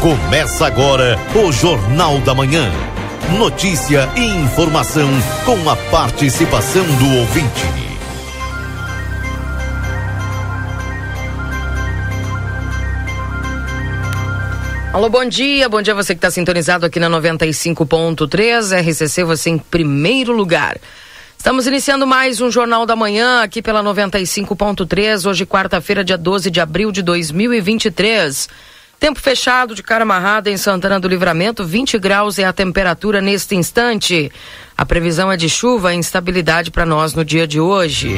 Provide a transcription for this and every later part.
Começa agora o Jornal da Manhã. Notícia e informação com a participação do ouvinte. Alô, bom dia. Bom dia você que está sintonizado aqui na 95.3. RCC, você em primeiro lugar. Estamos iniciando mais um Jornal da Manhã aqui pela 95.3. Hoje, quarta-feira, dia 12 de abril de 2023. Tempo fechado de cara amarrada em Santana do Livramento, 20 graus é a temperatura neste instante. A previsão é de chuva e instabilidade para nós no dia de hoje.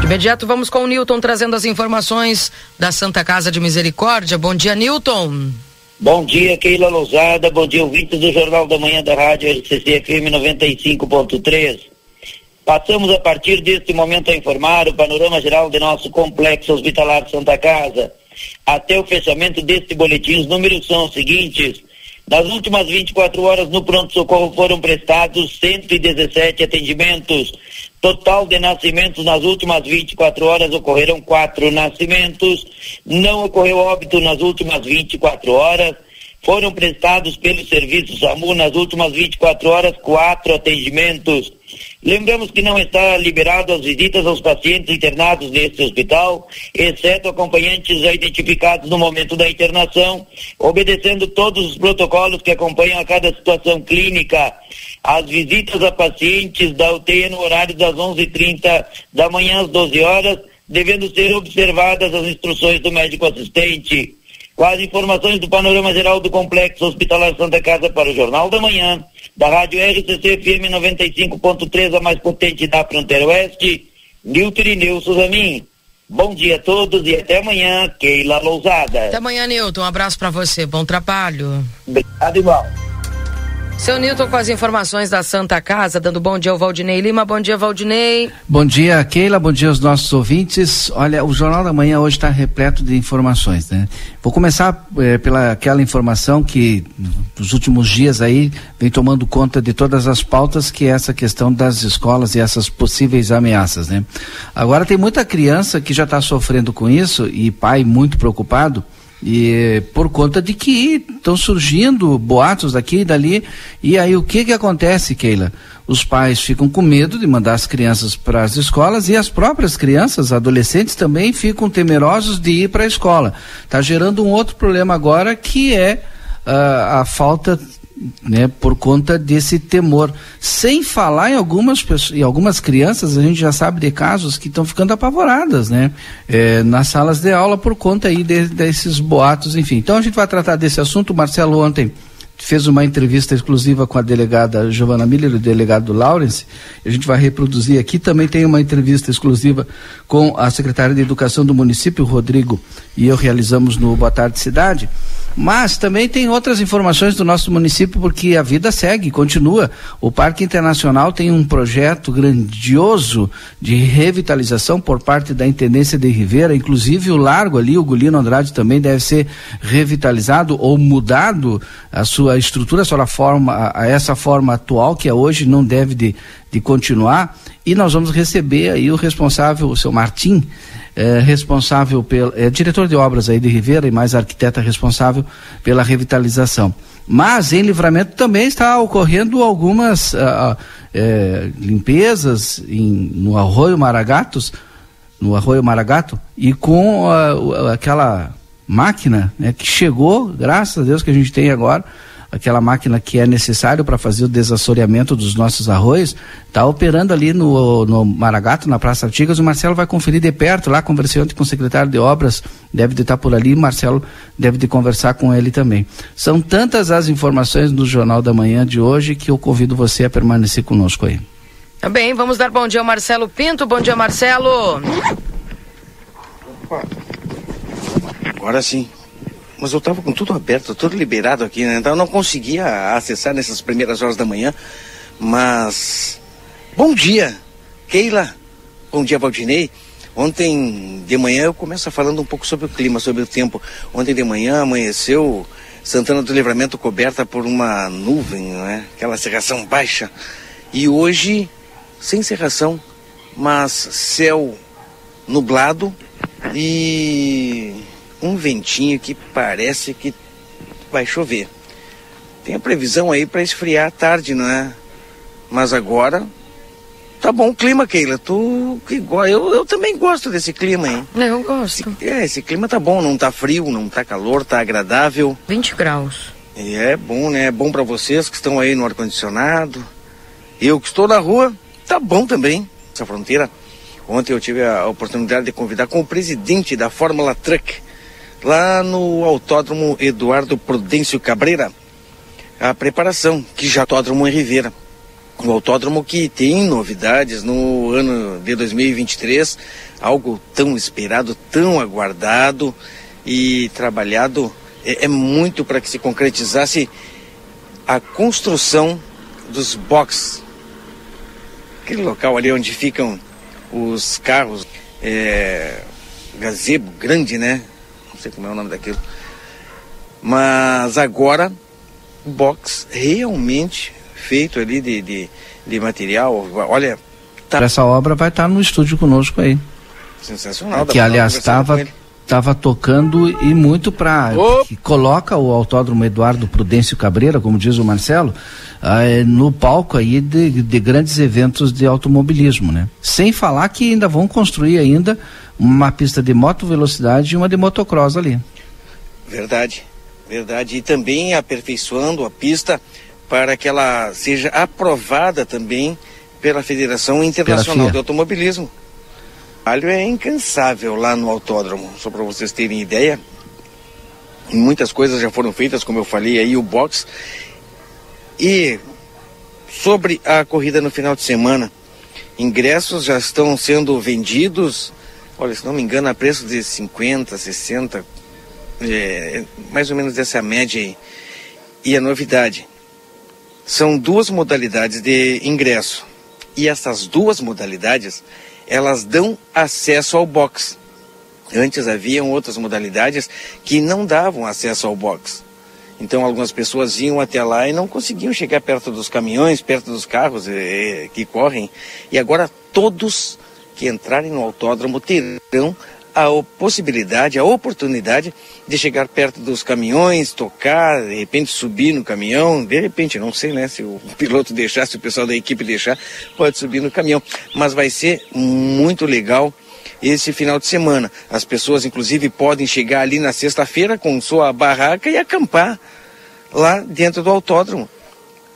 De imediato vamos com o Newton trazendo as informações da Santa Casa de Misericórdia. Bom dia, Newton. Bom dia, Keila Lousada. Bom dia, ouvintes do Jornal da Manhã da Rádio LCC FM 95.3. Passamos a partir deste momento a informar o panorama geral de nosso complexo hospitalar Santa Casa. Até o fechamento deste boletim, os números são os seguintes. Nas últimas 24 horas no pronto-socorro foram prestados 117 atendimentos. Total de nascimentos nas últimas 24 horas ocorreram quatro nascimentos. Não ocorreu óbito nas últimas 24 horas. Foram prestados pelo serviço SAMU nas últimas 24 horas quatro atendimentos. Lembramos que não está liberado as visitas aos pacientes internados neste hospital, exceto acompanhantes já identificados no momento da internação, obedecendo todos os protocolos que acompanham a cada situação clínica. As visitas a pacientes da UTI no horário das 11:30 da manhã às 12 horas, devendo ser observadas as instruções do médico assistente. Com as informações do panorama geral do Complexo Hospitalar Santa Casa para o Jornal da Manhã, da Rádio RCC FM 95.3, a mais potente da fronteira oeste, Nilton Irineu Suzamin. Bom dia a todos e até amanhã, Keila Lousada. Até amanhã, Nilton. Um abraço para você. Bom trabalho. Obrigado, igual. Seu Nilton com as informações da Santa Casa, dando bom dia ao Valdinei Lima. Bom dia, Valdinei. Bom dia, Keila. Bom dia aos nossos ouvintes. Olha, o Jornal da Manhã hoje está repleto de informações, né? Vou começar eh, pela aquela informação que nos últimos dias aí vem tomando conta de todas as pautas, que é essa questão das escolas e essas possíveis ameaças, né? Agora tem muita criança que já está sofrendo com isso e pai muito preocupado e por conta de que estão surgindo boatos daqui e dali. E aí o que que acontece, Keila? Os pais ficam com medo de mandar as crianças para as escolas e as próprias crianças, adolescentes também ficam temerosos de ir para a escola. Está gerando um outro problema agora que é uh, a falta né, por conta desse temor. Sem falar em algumas pessoas, em algumas crianças, a gente já sabe de casos que estão ficando apavoradas, né, é, nas salas de aula por conta aí de, desses boatos, enfim. Então a gente vai tratar desse assunto. O Marcelo ontem fez uma entrevista exclusiva com a delegada Giovana Miller e o delegado Lawrence. A gente vai reproduzir aqui. Também tem uma entrevista exclusiva com a secretária de Educação do município, Rodrigo, e eu realizamos no Boa Tarde Cidade. Mas também tem outras informações do nosso município, porque a vida segue, continua. O Parque Internacional tem um projeto grandioso de revitalização por parte da Intendência de Ribeira, inclusive o largo ali, o Gulino Andrade também deve ser revitalizado ou mudado a sua estrutura, a sua forma, a, a essa forma atual, que é hoje não deve de, de continuar. E nós vamos receber aí o responsável, o seu Martim, é, responsável pelo é, diretor de obras aí de Ribeira e mais arquiteta responsável pela revitalização. Mas em Livramento também está ocorrendo algumas uh, uh, limpezas em, no Arroio Maragatos, no Arroio Maragato, e com uh, aquela máquina né, que chegou, graças a Deus que a gente tem agora, aquela máquina que é necessário para fazer o desassoreamento dos nossos arroios, está operando ali no, no Maragato, na Praça Artigas. O Marcelo vai conferir de perto lá, conversei ontem com o secretário de obras, deve de estar por ali, Marcelo deve de conversar com ele também. São tantas as informações no Jornal da Manhã de hoje que eu convido você a permanecer conosco aí. Tá bem, vamos dar bom dia ao Marcelo Pinto. Bom dia, Marcelo. Opa. Agora sim mas eu estava com tudo aberto, tudo liberado aqui, né? Então eu não conseguia acessar nessas primeiras horas da manhã. Mas. Bom dia, Keila. Bom dia, Valdinei. Ontem de manhã eu começo falando um pouco sobre o clima, sobre o tempo. Ontem de manhã amanheceu Santana do Livramento coberta por uma nuvem, né? Aquela cerração baixa. E hoje, sem cerração, mas céu nublado e um ventinho que parece que vai chover. Tem a previsão aí para esfriar à tarde, não é? Mas agora tá bom o clima, Keila. Tu que eu, eu também gosto desse clima, hein? Eu gosto. Esse, é, esse clima tá bom, não tá frio, não tá calor, tá agradável. 20 graus. E é bom, né? É bom para vocês que estão aí no ar condicionado. Eu que estou na rua, tá bom também. Essa fronteira. Ontem eu tive a oportunidade de convidar com o presidente da Fórmula Truck lá no Autódromo Eduardo Prudêncio Cabreira a preparação, que já Autódromo em Ribeira. O autódromo que tem novidades no ano de 2023, algo tão esperado, tão aguardado e trabalhado é, é muito para que se concretizasse a construção dos boxes. Aquele local ali onde ficam os carros, é, gazebo grande, né? Não sei como é o nome daquilo. Mas agora box realmente feito ali de, de, de material. Olha. Tá... Essa obra vai estar no estúdio conosco aí. Sensacional. Que aliás estava estava tocando e muito para que coloca o Autódromo Eduardo Prudêncio Cabreira, como diz o Marcelo, uh, no palco aí de, de, grandes eventos de automobilismo, né? Sem falar que ainda vão construir ainda uma pista de moto velocidade e uma de motocross ali. Verdade. Verdade. E também aperfeiçoando a pista para que ela seja aprovada também pela Federação Internacional de Automobilismo. O trabalho é incansável lá no autódromo, só para vocês terem ideia. Muitas coisas já foram feitas, como eu falei aí, o box. E sobre a corrida no final de semana, ingressos já estão sendo vendidos, olha, se não me engano, a preço de 50, 60, é, mais ou menos essa média aí. E a novidade, são duas modalidades de ingresso. E essas duas modalidades, elas dão acesso ao box. Antes haviam outras modalidades que não davam acesso ao box. Então algumas pessoas iam até lá e não conseguiam chegar perto dos caminhões, perto dos carros eh, que correm. E agora todos que entrarem no autódromo terão a possibilidade, a oportunidade de chegar perto dos caminhões, tocar, de repente subir no caminhão, de repente, não sei, né, se o piloto deixar, se o pessoal da equipe deixar, pode subir no caminhão, mas vai ser muito legal esse final de semana. As pessoas, inclusive, podem chegar ali na sexta-feira com sua barraca e acampar lá dentro do autódromo.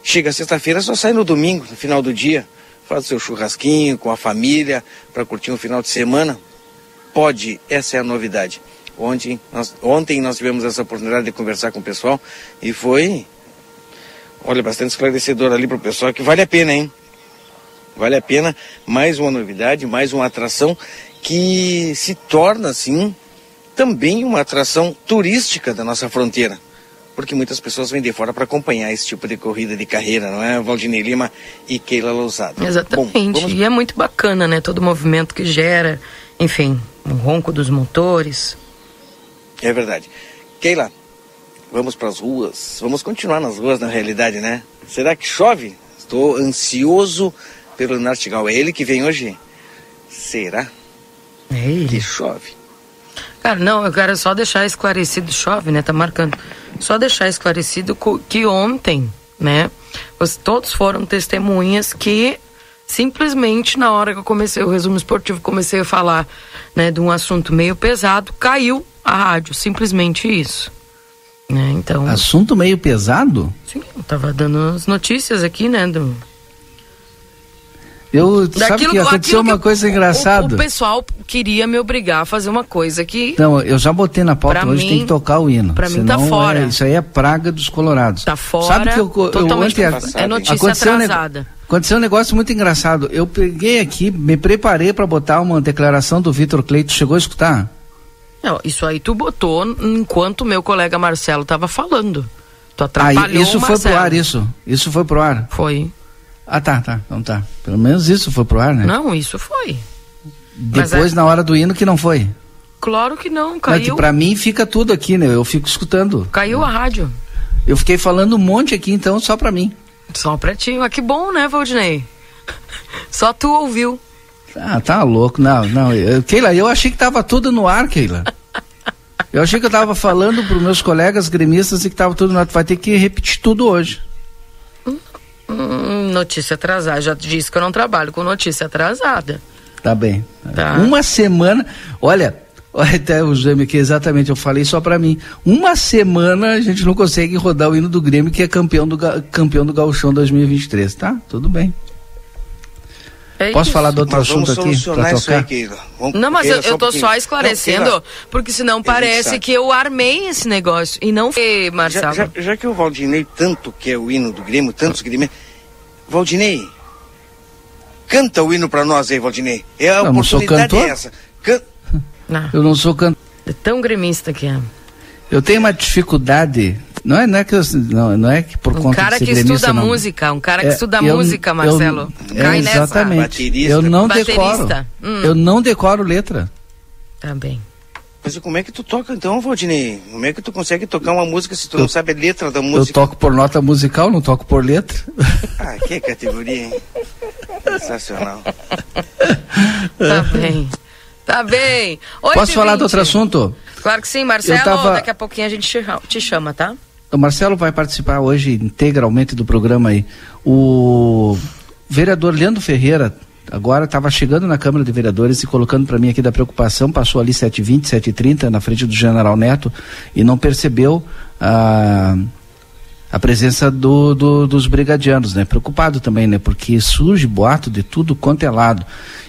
Chega sexta-feira, só sai no domingo, no final do dia, faz o seu churrasquinho com a família para curtir um final de semana pode, essa é a novidade. Ontem nós, ontem nós tivemos essa oportunidade de conversar com o pessoal e foi, olha, bastante esclarecedor ali para o pessoal que vale a pena, hein? Vale a pena, mais uma novidade, mais uma atração que se torna, assim, também uma atração turística da nossa fronteira. Porque muitas pessoas vêm de fora para acompanhar esse tipo de corrida de carreira, não é? Valdinei Lima e Keila Lousada. Exatamente. Bom, vamos... E é muito bacana, né? Todo o movimento que gera, enfim, o ronco dos motores. É verdade. Keila, vamos para as ruas. Vamos continuar nas ruas, na realidade, né? Será que chove? Estou ansioso pelo Nartigal. É ele que vem hoje? Será? É ele. Que chove. Cara, não, eu quero só deixar esclarecido, chove, né? Tá marcando. Só deixar esclarecido que ontem, né? Todos foram testemunhas que simplesmente na hora que eu comecei o resumo esportivo, comecei a falar né, de um assunto meio pesado, caiu a rádio, simplesmente isso. Né, então. Assunto meio pesado? Sim, eu tava dando as notícias aqui, né, do. Eu, Daquilo, sabe que aconteceu uma que coisa engraçada. O, o, pessoal queria me obrigar a fazer uma coisa que. Não, eu já botei na pauta, hoje mim, tem que tocar o hino. Pra mim tá fora. É, isso aí é praga dos colorados. Tá fora. Sabe que eu, totalmente eu ontem, é notícia atrasada. Aconteceu um negócio muito engraçado. Eu peguei aqui, me preparei para botar uma declaração do Vitor Cleito. Chegou a escutar? Não, isso aí tu botou enquanto meu colega Marcelo estava falando. Tu atrapalhou Aí, isso foi pro ar, isso. Isso foi pro ar. Foi. Ah, tá, tá. Então tá. Pelo menos isso foi pro ar, né? Não, isso foi. Depois, é... na hora do hino, que não foi? Claro que não, caiu. Não, pra mim fica tudo aqui, né? Eu fico escutando. Caiu a rádio. Eu fiquei falando um monte aqui, então, só pra mim. Só pra ti. Ah, que bom, né, Valdinei? Só tu ouviu. Ah, tá louco. Não, não. Eu, Keila, eu achei que tava tudo no ar, Keila. Eu achei que eu tava falando para meus colegas gremistas e que tava tudo no ar. Tu vai ter que repetir tudo hoje. Hum, notícia atrasada. Já disse que eu não trabalho com notícia atrasada. Tá bem. Tá. Uma semana. Olha, olha até o Jame aqui, exatamente, eu falei só para mim. Uma semana a gente não consegue rodar o hino do Grêmio, que é campeão do, campeão do Gauchão 2023. Tá? Tudo bem. É Posso falar do outro assunto aqui? Pra tocar? Aqui, vamos, não, mas eu, eu tô só esclarecendo, não, porque senão parece que eu armei esse negócio e não foi, Marcelo. Já, já, já, que o Valdinei tanto quer o hino do Grêmio, tantos Grêmio. Valdinei, canta o hino pra nós aí, Valdinei. É a não, oportunidade é essa. Can... Não. Eu não sou cantor. É tão gremista que é. Eu tenho uma dificuldade não é, não é que eu, não, não é que por um conta cara de que estuda não. música, um cara que é, estuda eu, música, Marcelo. Eu, Cai é, exatamente. Nessa. Eu não decoro. Hum. Eu não decoro letra. Tá bem. Mas como é que tu toca então, Valdinei? Como é que tu consegue tocar uma música se tu eu, não sabe a letra da música? Eu toco por nota musical, não toco por letra. Ah, que categoria, hein? Sensacional. tá bem. Tá bem. Posso falar de outro assunto? Claro que sim, Marcelo. Tava... Daqui a pouquinho a gente te chama, tá? O Marcelo vai participar hoje integralmente do programa aí. O vereador Leandro Ferreira agora estava chegando na Câmara de Vereadores e colocando para mim aqui da preocupação, passou ali 7h20, 7h30 na frente do General Neto e não percebeu a, a presença do, do, dos brigadianos, né? Preocupado também, né? Porque surge boato de tudo quanto é lado.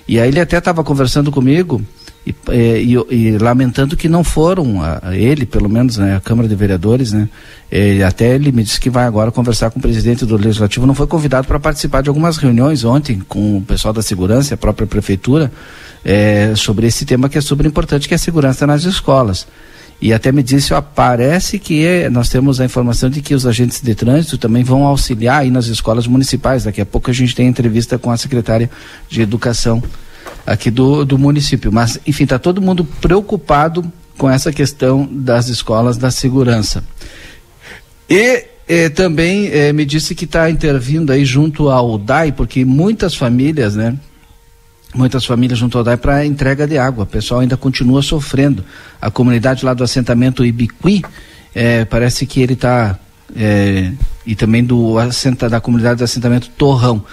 E aí ele até estava conversando comigo e, é, e, e, lamentando que não foram, a, a, ele, pelo menos, né, a Câmara de Vereadores, né, é, até ele me disse que vai agora conversar com o presidente do Legislativo, não foi convidado para participar de algumas reuniões ontem com o pessoal da segurança, a própria prefeitura, é, sobre esse tema que é super importante, que é a segurança nas escolas. E até me disse, ó, parece que é, nós temos a informação de que os agentes de trânsito também vão auxiliar aí nas escolas municipais. Daqui a pouco a gente tem entrevista com a secretária de Educação aqui do, do município. Mas, enfim, está todo mundo preocupado com essa questão das escolas da segurança. E eh, também eh, me disse que está intervindo aí junto ao DAI, porque muitas famílias, né? Muitas famílias junto ao DAI para entrega de água. O pessoal ainda continua sofrendo. A comunidade lá do assentamento Ibiqui, eh, parece que ele está. e também do assenta, da comunidade do assentamento Torrão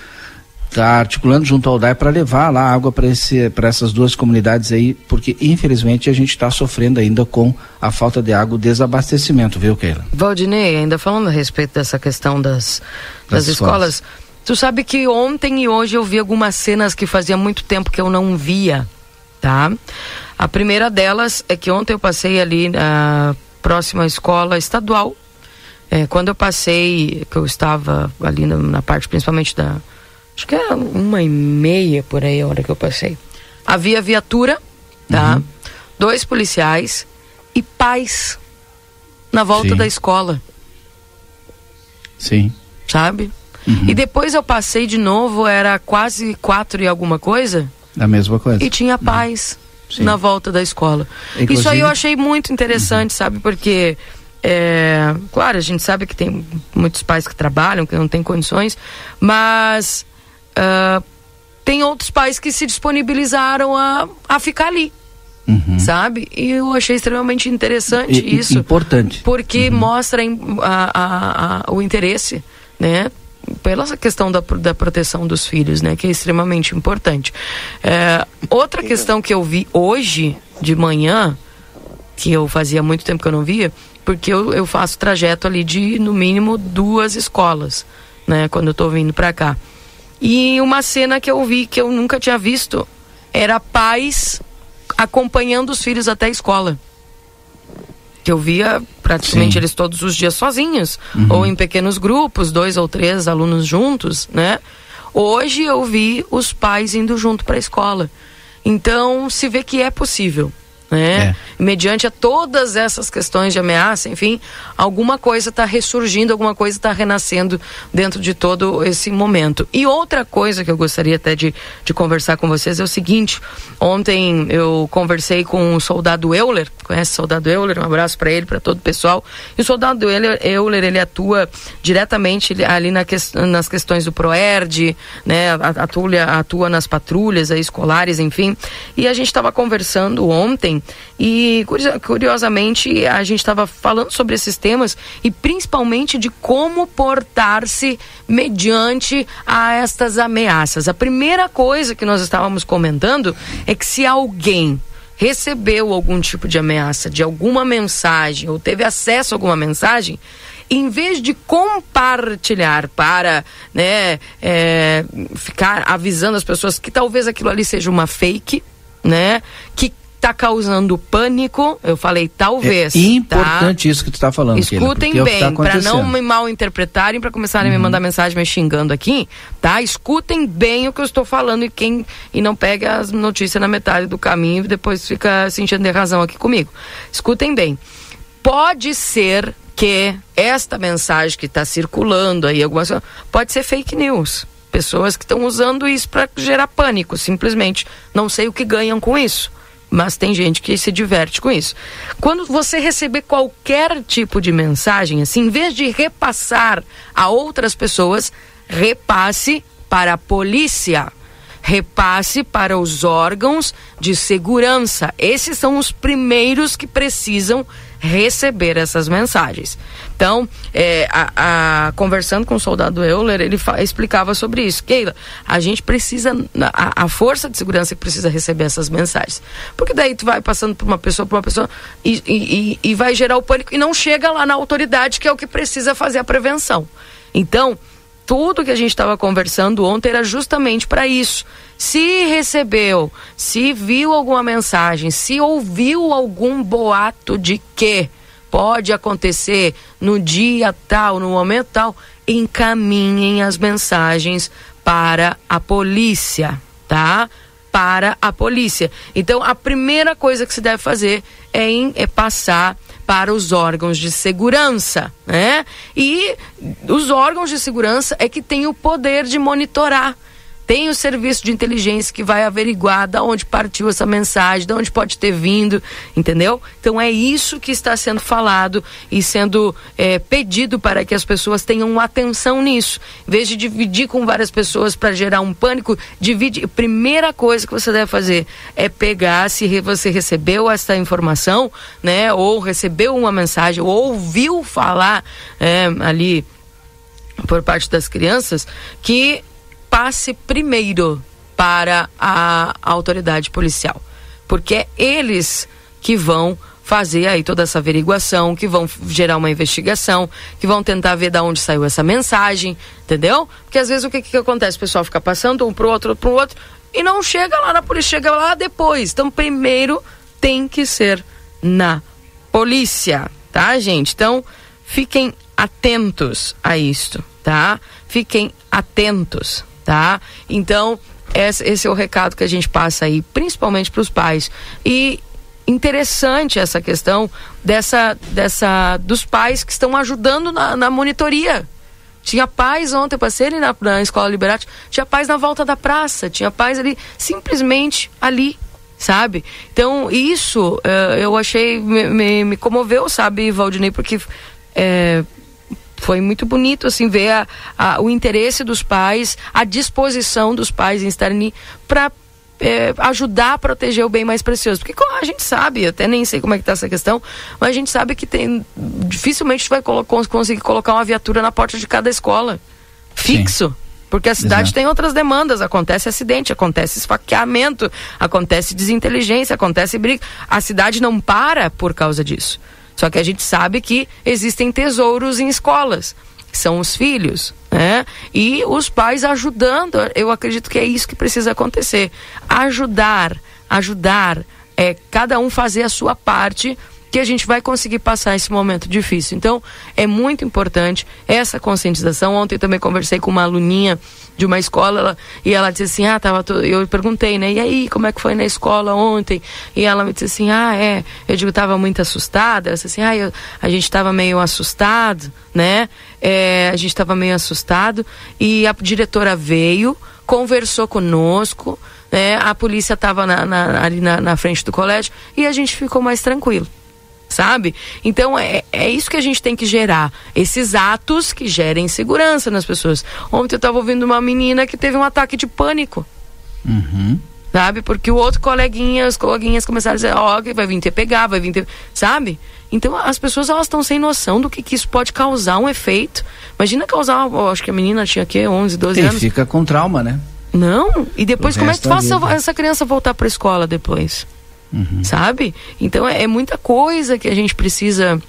está articulando junto ao DAI para levar lá água para essas duas comunidades aí, porque infelizmente a gente está sofrendo ainda com a falta de água, o desabastecimento, viu, Keila? Valdinei, ainda falando a respeito dessa questão das, das, das escolas. escolas, tu sabe que ontem e hoje eu vi algumas cenas que fazia muito tempo que eu não via, tá? A primeira delas é que ontem eu passei ali na próxima escola estadual. É, quando eu passei, que eu estava ali na, na parte principalmente da acho que era uma e meia por aí a hora que eu passei. Havia viatura, tá? Uhum. Dois policiais e pais na volta Sim. da escola. Sim. Sabe? Uhum. E depois eu passei de novo, era quase quatro e alguma coisa. A mesma coisa. E tinha pais uhum. na volta da escola. Inclusive... Isso aí eu achei muito interessante, uhum. sabe? Porque é, claro, a gente sabe que tem muitos pais que trabalham, que não têm condições, mas uh, tem outros pais que se disponibilizaram a, a ficar ali. Uhum. Sabe? E eu achei extremamente interessante e, isso. Importante. Porque uhum. mostra a, a, a, o interesse, né? Pela questão da, da proteção dos filhos, né? Que é extremamente importante. É, outra questão que eu vi hoje de manhã, que eu fazia muito tempo que eu não via, porque eu, eu faço trajeto ali de, no mínimo, duas escolas, né? Quando eu tô vindo para cá. E uma cena que eu vi que eu nunca tinha visto era pais acompanhando os filhos até a escola. Que eu via praticamente Sim. eles todos os dias sozinhos, uhum. ou em pequenos grupos, dois ou três alunos juntos, né? Hoje eu vi os pais indo junto para a escola. Então se vê que é possível né? É. Mediante a todas essas questões de ameaça, enfim, alguma coisa está ressurgindo, alguma coisa está renascendo dentro de todo esse momento. E outra coisa que eu gostaria até de, de conversar com vocês é o seguinte: ontem eu conversei com o soldado Euler, conhece o soldado Euler, um abraço para ele, para todo o pessoal. E o soldado Euler, Euler ele atua diretamente ali na que, nas questões do ProERD, né? Atua, atua nas patrulhas aí, escolares, enfim. E a gente estava conversando ontem e curiosamente a gente estava falando sobre esses temas e principalmente de como portar-se mediante a estas ameaças. A primeira coisa que nós estávamos comentando é que se alguém recebeu algum tipo de ameaça, de alguma mensagem, ou teve acesso a alguma mensagem, em vez de compartilhar para né, é, ficar avisando as pessoas que talvez aquilo ali seja uma fake, né, que está causando pânico. Eu falei talvez. É importante tá? isso que tu está falando. Escutem é bem, tá para não me mal interpretarem, para começarem uhum. a me uhum. mandar mensagem me xingando aqui, tá? Escutem bem o que eu estou falando e quem e não pegue as notícias na metade do caminho e depois fica sentindo de razão aqui comigo. Escutem bem. Pode ser que esta mensagem que está circulando aí, algumas pode ser fake news. Pessoas que estão usando isso para gerar pânico, simplesmente. Não sei o que ganham com isso mas tem gente que se diverte com isso. Quando você receber qualquer tipo de mensagem, assim, em vez de repassar a outras pessoas, repasse para a polícia. Repasse para os órgãos de segurança. Esses são os primeiros que precisam receber essas mensagens. Então, é, a, a, conversando com o soldado Euler, ele explicava sobre isso. Keila, a gente precisa, a, a, força de segurança que precisa receber essas mensagens. Porque daí tu vai passando por uma pessoa, por uma pessoa, e, e, e vai gerar o pânico e não chega lá na autoridade, que é o que precisa fazer a prevenção. Então, tudo que a gente estava conversando ontem era justamente para isso. Se recebeu, se viu alguma mensagem, se ouviu algum boato de que pode acontecer no dia tal, no momento tal, encaminhem as mensagens para a polícia, tá? Para a polícia. Então, a primeira coisa que se deve fazer é, em, é passar para os órgãos de segurança, né? E os órgãos de segurança é que têm o poder de monitorar tem o serviço de inteligência que vai averiguar de onde partiu essa mensagem, de onde pode ter vindo, entendeu? Então é isso que está sendo falado e sendo é, pedido para que as pessoas tenham atenção nisso. Em vez de dividir com várias pessoas para gerar um pânico, divide. Primeira coisa que você deve fazer é pegar se você recebeu essa informação, né? Ou recebeu uma mensagem, ou ouviu falar é, ali por parte das crianças que passe primeiro para a, autoridade policial, porque é eles que vão fazer aí toda essa averiguação, que vão gerar uma investigação, que vão tentar ver de onde saiu essa mensagem, entendeu? Porque às vezes o que, que acontece? O pessoal fica passando um pro outro, pro outro, e não chega lá na polícia, chega lá depois. Então, primeiro tem que ser na polícia, tá, gente? Então, fiquem atentos a isto, tá? Fiquem atentos tá? Então, esse é o recado que a gente passa aí, principalmente para os pais. E interessante essa questão dessa, dessa dos pais que estão ajudando na, na monitoria. Tinha pais ontem, eu passei ali na, na escola Liberati, tinha pais na volta da praça, tinha pais ali, simplesmente ali, sabe? Então, isso uh, eu achei, me, me, me, comoveu, sabe, Valdinei, porque uh, foi muito bonito assim ver a, a, o interesse dos pais, a disposição dos pais em estarem para é, ajudar a proteger o bem mais precioso. Porque a gente sabe, até nem sei como é que está essa questão, mas a gente sabe que tem dificilmente vai colo conseguir colocar uma viatura na porta de cada escola. Fixo. Sim. Porque a cidade Exato. tem outras demandas, acontece acidente, acontece esfaqueamento, acontece desinteligência, acontece briga. A cidade não para por causa disso. Só que a gente sabe que existem tesouros em escolas, são os filhos, né? E os pais ajudando, eu acredito que é isso que precisa acontecer. Ajudar, ajudar, é cada um fazer a sua parte que a gente vai conseguir passar esse momento difícil. Então, é muito importante essa conscientização. Ontem também conversei com uma aluninha de uma escola ela, e ela disse assim: "Ah, tava eu perguntei, né? E aí, como é que foi na escola ontem?" E ela me disse assim: "Ah, é, eu digo tava muito assustada". Ela disse assim: "Ah, eu, a gente estava meio assustado, né? É, a gente estava meio assustado e a diretora veio, conversou conosco, né? A polícia estava ali na, na frente do colégio e a gente ficou mais tranquilo. Sabe? Então é, é isso que a gente tem que gerar, esses atos que gerem segurança nas pessoas. Ontem eu estava ouvindo uma menina que teve um ataque de pânico. Uhum. Sabe? Porque o outro coleguinha, as coleguinhas começaram a dizer, ó, oh, vai vir ter pegar, vai vir ter. Sabe? Então as pessoas elas estão sem noção do que, que isso pode causar um efeito. Imagina causar, acho que a menina tinha aqui 11, 12 e anos. fica com trauma, né? Não, e depois como é que tu faz essa criança voltar para a escola depois? Uhum. Sabe? Então é, é, muita coisa que a gente precisa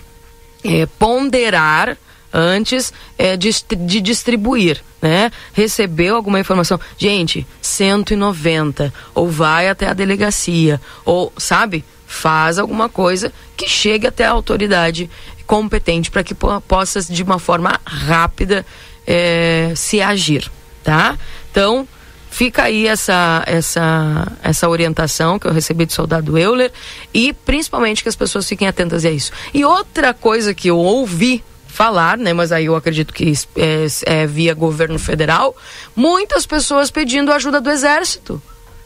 é, ponderar antes é, de, de, distribuir, né? Recebeu alguma informação, gente, 190, ou vai até a delegacia, ou, sabe? Faz alguma coisa que chegue até a autoridade competente para que possa, de uma forma rápida, é, se agir, tá? Então, Fica aí essa, essa, essa orientação que eu recebi do soldado Euler e principalmente que as pessoas fiquem atentas a isso. E outra coisa que eu ouvi falar, né? Mas aí eu acredito que é, é via governo federal, muitas pessoas pedindo ajuda do exército,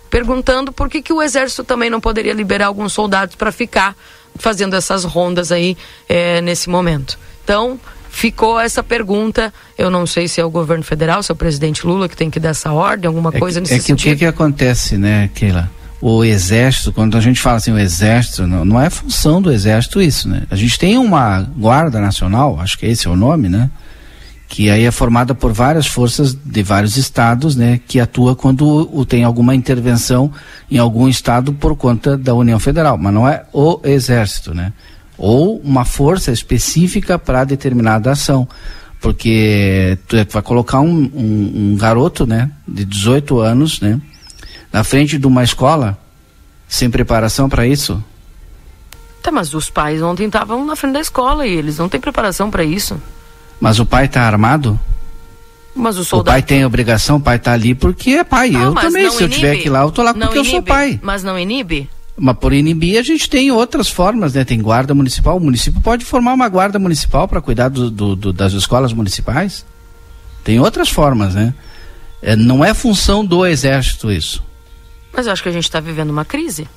perguntando por que, que o exército também não poderia liberar alguns soldados para ficar fazendo essas rondas aí é, nesse momento. Então, ficou essa pergunta. Eu não sei se é o governo federal, se é o presidente Lula que tem que dar essa ordem, alguma é coisa que, nesse é que sentido. O que, que acontece, né, Keila? O exército, quando a gente fala assim, o exército, não, não é função do exército isso, né? A gente tem uma guarda nacional, acho que esse é o nome, né? Que aí é formada por várias forças de vários estados, né? Que atua quando o, tem alguma intervenção em algum estado por conta da União Federal, mas não é o exército, né? Ou uma força específica para determinada ação. Porque tu é vai colocar um, um, um, garoto, né, de 18 anos, né, na frente de uma escola, sem preparação para isso? Tá, mas os pais ontem estavam na frente da escola e eles não têm preparação para isso. Mas o pai está armado? Mas o soldado. O pai tem obrigação, o pai está ali porque é pai. eu também, se inibe. eu tiver que ir lá, eu tô lá porque inibe. eu sou pai. Mas não inibe? Mas por inibir a gente tem outras formas, né? Tem guarda municipal. O município pode formar uma guarda municipal para cuidar do, do, do, das escolas municipais. Tem outras formas, né? É, não é função do exército isso. Mas eu acho que a gente está vivendo uma crise.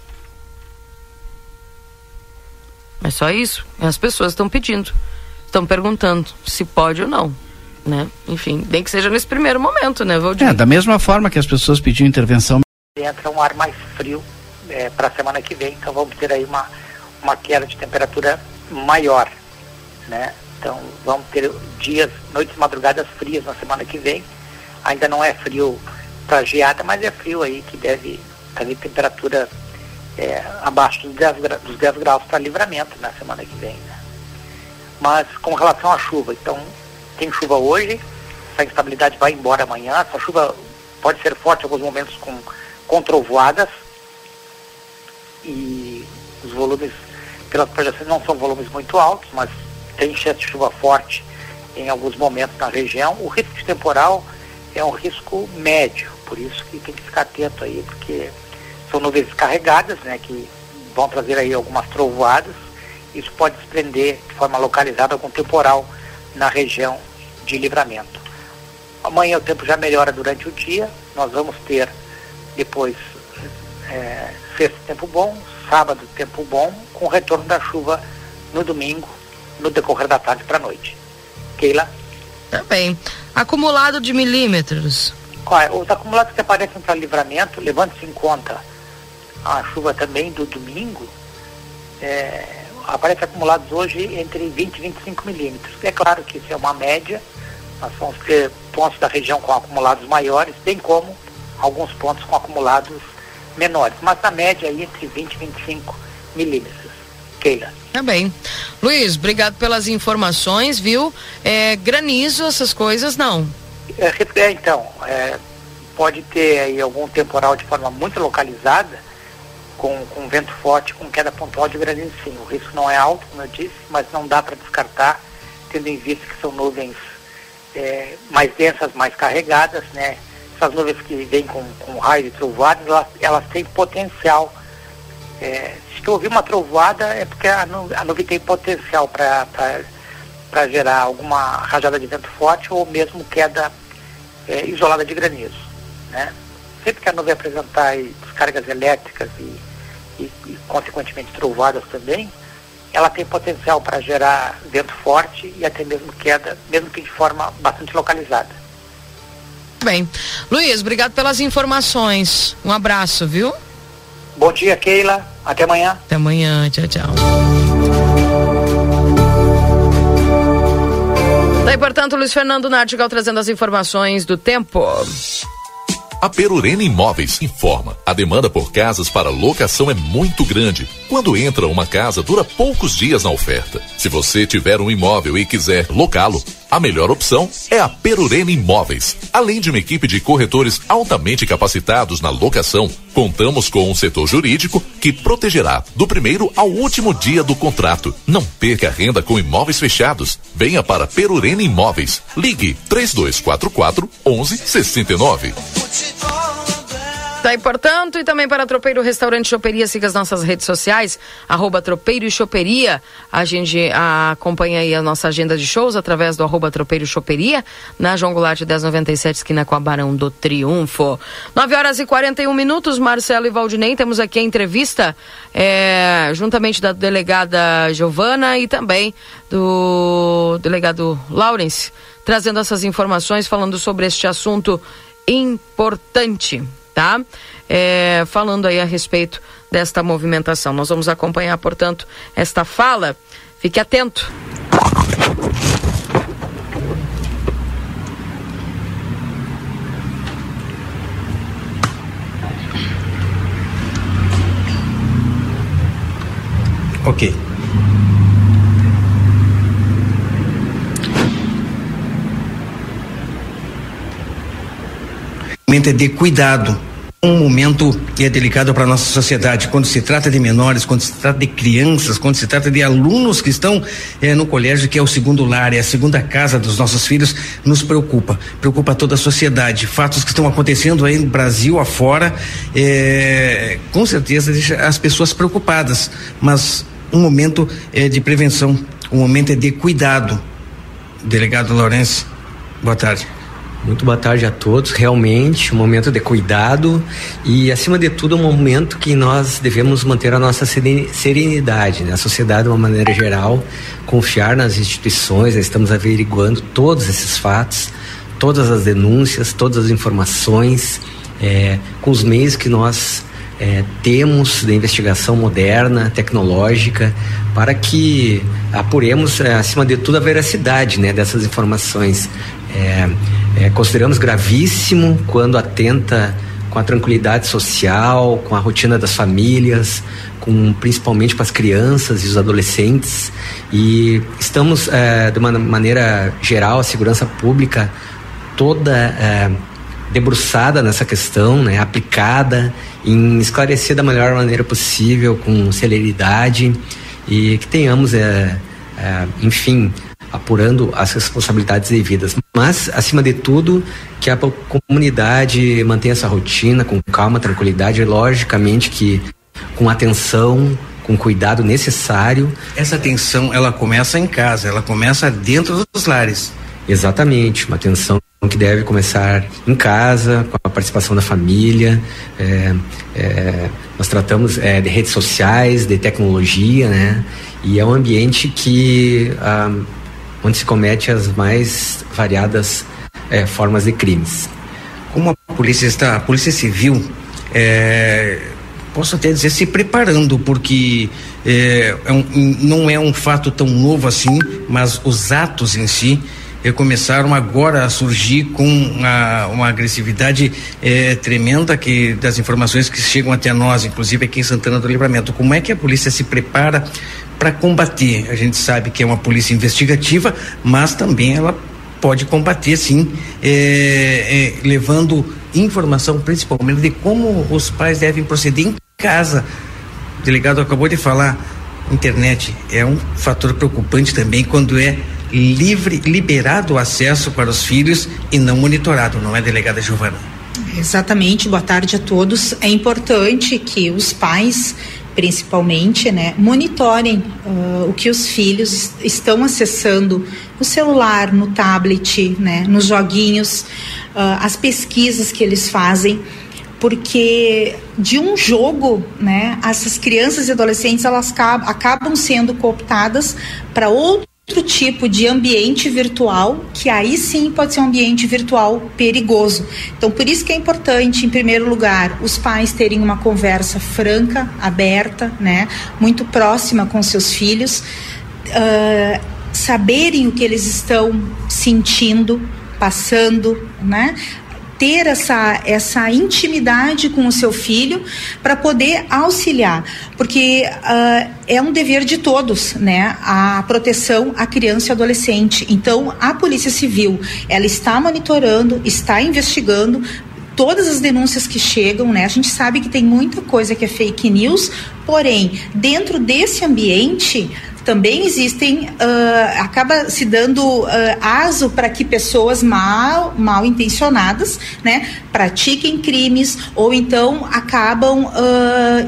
É só isso. As pessoas estão pedindo, estão perguntando se pode ou não, né? Enfim, nem que seja nesse primeiro momento, né, Valdir? É, da mesma forma que as pessoas pediam intervenção. Entra um ar mais frio é, para a semana que vem, então vamos ter aí uma, uma queda de temperatura maior, né? Então vamos ter dias, noites e madrugadas frias na semana que vem. Ainda não é frio para geada, mas é frio aí que deve trazer temperatura é, abaixo dos 10, dos 10 graus para livramento na semana que vem. Né? Mas com relação à chuva, então tem chuva hoje, essa instabilidade vai embora amanhã, essa chuva pode ser forte em alguns momentos com, com trovoadas, e os volumes, pelas projeções, não são volumes muito altos, mas tem chance de chuva forte em alguns momentos na região. O risco de temporal é um risco médio, por isso que tem que ficar atento aí, porque são nuvens carregadas, né, que vão trazer aí algumas trovoadas. Isso pode desprender de forma localizada algum temporal na região de livramento. Amanhã o tempo já melhora durante o dia, nós vamos ter depois é, sexta tempo bom, sábado tempo bom, com retorno da chuva no domingo, no decorrer da tarde para a noite. Keila? Também. Acumulado de milímetros. Os acumulados que aparecem para livramento, levando-se em conta a chuva também do domingo, é, aparecem acumulados hoje entre 20 e 25 milímetros. É claro que isso é uma média, nós vamos ter pontos da região com acumulados maiores, bem como alguns pontos com acumulados menores, mas na média aí entre 20 e 25 milímetros. Keila. Tá bem. Luiz, obrigado pelas informações, viu? É, granizo, essas coisas, não? É, é, então, é, pode ter aí algum temporal de forma muito localizada, com, com vento forte, com queda pontual de granizo, sim. O risco não é alto, como eu disse, mas não dá para descartar, tendo em vista que são nuvens é, mais densas, mais carregadas, né? Essas nuvens que vêm com, com raio e trovoadas, elas, elas têm potencial. É, se tu ouvir uma trovoada, é porque a, nu, a nuvem tem potencial para gerar alguma rajada de vento forte ou mesmo queda é, isolada de granizo. Né? Sempre que a nuvem apresentar descargas elétricas e, e, e consequentemente trovoadas também, ela tem potencial para gerar vento forte e até mesmo queda, mesmo que de forma bastante localizada. Bem. Luiz, obrigado pelas informações. Um abraço, viu? Bom dia, Keila. Até amanhã. Até amanhã. Tchau, tchau. Daí, portanto, Luiz Fernando Nartigal trazendo as informações do tempo. A Perurena Imóveis informa: a demanda por casas para locação é muito grande. Quando entra uma casa, dura poucos dias na oferta. Se você tiver um imóvel e quiser locá-lo, a melhor opção é a Perurena Imóveis. Além de uma equipe de corretores altamente capacitados na locação, contamos com um setor jurídico que protegerá do primeiro ao último dia do contrato. Não perca renda com imóveis fechados. Venha para Perurena Imóveis. Ligue 3244 1169. Tá aí, portanto, e também para Tropeiro Restaurante Choperia, siga as nossas redes sociais, arroba Tropeiro e Choperia. A gente a, acompanha aí a nossa agenda de shows através do arroba Tropeiro Choperia, na João Goulart 1097, esquina com a Barão do Triunfo. 9 horas e 41 minutos, Marcelo e Valdinei, temos aqui a entrevista, é, juntamente da delegada Giovana e também do delegado Lawrence, trazendo essas informações, falando sobre este assunto importante tá? É, falando aí a respeito desta movimentação. Nós vamos acompanhar, portanto, esta fala. Fique atento. Ok. Momento é de cuidado. Um momento que é delicado para a nossa sociedade, quando se trata de menores, quando se trata de crianças, quando se trata de alunos que estão eh, no colégio, que é o segundo lar, é a segunda casa dos nossos filhos, nos preocupa. Preocupa toda a sociedade. Fatos que estão acontecendo aí no Brasil afora, eh, com certeza deixa as pessoas preocupadas. Mas um momento é de prevenção, um momento é de cuidado. Delegado Lourenço, boa tarde. Muito boa tarde a todos. Realmente, um momento de cuidado e, acima de tudo, um momento que nós devemos manter a nossa serenidade, né? A sociedade, de uma maneira geral, confiar nas instituições. Estamos averiguando todos esses fatos, todas as denúncias, todas as informações, é, com os meios que nós é, temos de investigação moderna, tecnológica, para que apuremos, é, acima de tudo, a veracidade né, dessas informações. É, é, consideramos gravíssimo quando atenta com a tranquilidade social, com a rotina das famílias, com principalmente com as crianças e os adolescentes. E estamos, é, de uma maneira geral, a segurança pública toda é, debruçada nessa questão, né, aplicada em esclarecer da melhor maneira possível, com celeridade e que tenhamos, é, é enfim, apurando as responsabilidades devidas. Mas, acima de tudo, que a comunidade mantenha essa rotina com calma, tranquilidade, e logicamente que com atenção, com cuidado necessário. Essa atenção, ela começa em casa, ela começa dentro dos lares. Exatamente, uma atenção que deve começar em casa, com a participação da família. É, é, nós tratamos é, de redes sociais, de tecnologia, né? E é um ambiente que ah, onde se comete as mais variadas é, formas de crimes. Como a polícia está, a polícia civil, é, posso até dizer se preparando, porque é, é um, não é um fato tão novo assim, mas os atos em si eh, começaram agora a surgir com uma, uma agressividade eh, tremenda que das informações que chegam até nós, inclusive aqui em Santana do Livramento. Como é que a polícia se prepara para combater. A gente sabe que é uma polícia investigativa, mas também ela pode combater, sim, é, é, levando informação principalmente de como os pais devem proceder em casa. O delegado acabou de falar, internet é um fator preocupante também quando é livre, liberado o acesso para os filhos e não monitorado, não é, delegada Giovana? Exatamente, boa tarde a todos. É importante que os pais principalmente, né, monitorem uh, o que os filhos estão acessando no celular, no tablet, né, nos joguinhos, uh, as pesquisas que eles fazem, porque de um jogo, né, essas crianças e adolescentes elas acabam sendo cooptadas para outro tipo de ambiente virtual, que aí sim pode ser um ambiente virtual perigoso. Então, por isso que é importante, em primeiro lugar, os pais terem uma conversa franca, aberta, né, muito próxima com seus filhos, uh, saberem o que eles estão sentindo, passando, né? Ter essa, essa intimidade com o seu filho para poder auxiliar, porque uh, é um dever de todos, né? A proteção à criança e adolescente. Então, a Polícia Civil, ela está monitorando, está investigando todas as denúncias que chegam, né? A gente sabe que tem muita coisa que é fake news, porém, dentro desse ambiente, também existem, uh, acaba se dando uh, aso para que pessoas mal, mal intencionadas, né, pratiquem crimes ou então acabam uh,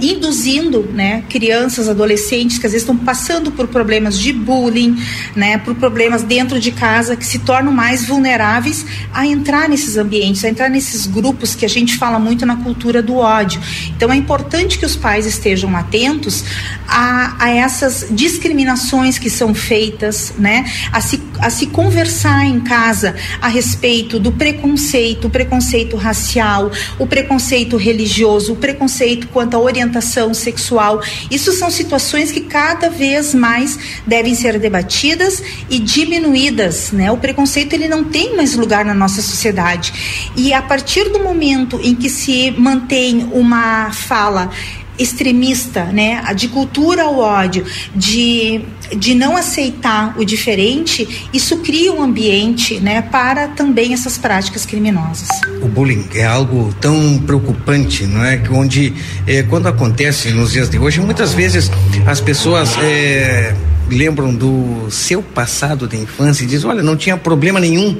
induzindo, né, crianças, adolescentes que às vezes estão passando por problemas de bullying, né, por problemas dentro de casa que se tornam mais vulneráveis a entrar nesses ambientes, a entrar nesses grupos que a gente fala muito na cultura do ódio. Então é importante que os pais estejam atentos a, a essas discriminações discriminações que são feitas, né? A se, a se conversar em casa a respeito do preconceito, o preconceito racial, o preconceito religioso, o preconceito quanto à orientação sexual. Isso são situações que cada vez mais devem ser debatidas e diminuídas, né? O preconceito ele não tem mais lugar na nossa sociedade. E a partir do momento em que se mantém uma fala extremista, né, de cultura ao ódio, de, de não aceitar o diferente, isso cria um ambiente, né, para também essas práticas criminosas. O bullying é algo tão preocupante, não é, que onde é, quando acontece nos dias de hoje, muitas vezes as pessoas é, lembram do seu passado de infância e dizem, olha, não tinha problema nenhum,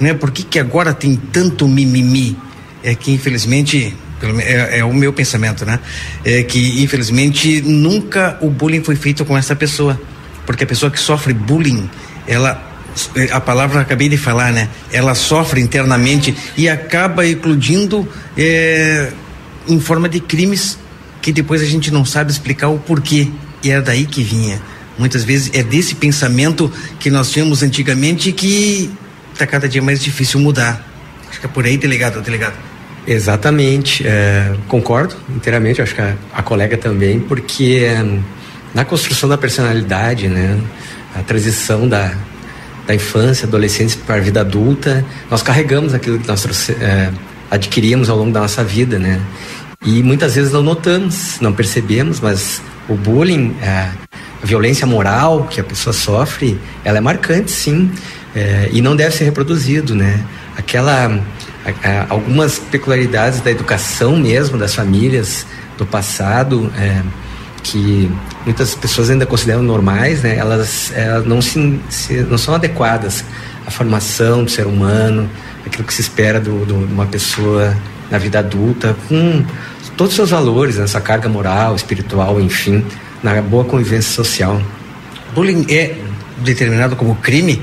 né? Por que que agora tem tanto mimimi? É que infelizmente é, é, o meu pensamento, né? É que infelizmente nunca o bullying foi feito com essa pessoa, porque a pessoa que sofre bullying, ela é, a palavra acabei de falar, né? Ela sofre internamente e acaba eclodindo é, em forma de crimes que depois a gente não sabe explicar o porquê. E era daí que vinha. Muitas vezes é desse pensamento que nós tínhamos antigamente que está cada dia mais difícil mudar. Acho que é por aí, delegado, delegado. Exatamente, é, concordo inteiramente, acho que a, a colega também, porque é, na construção da personalidade, né, a transição da, da infância, adolescência para a vida adulta, nós carregamos aquilo que nós é, adquirimos ao longo da nossa vida, né, e muitas vezes não notamos, não percebemos, mas o bullying, é, a violência moral que a pessoa sofre, ela é marcante, sim, é, e não deve ser reproduzido, né, aquela algumas peculiaridades da educação mesmo das famílias do passado é, que muitas pessoas ainda consideram normais, né? Elas, elas não se, se, não são adequadas à formação do ser humano, aquilo que se espera de uma pessoa na vida adulta, com todos os seus valores, né? carga moral, espiritual, enfim, na boa convivência social. Bullying é determinado como crime?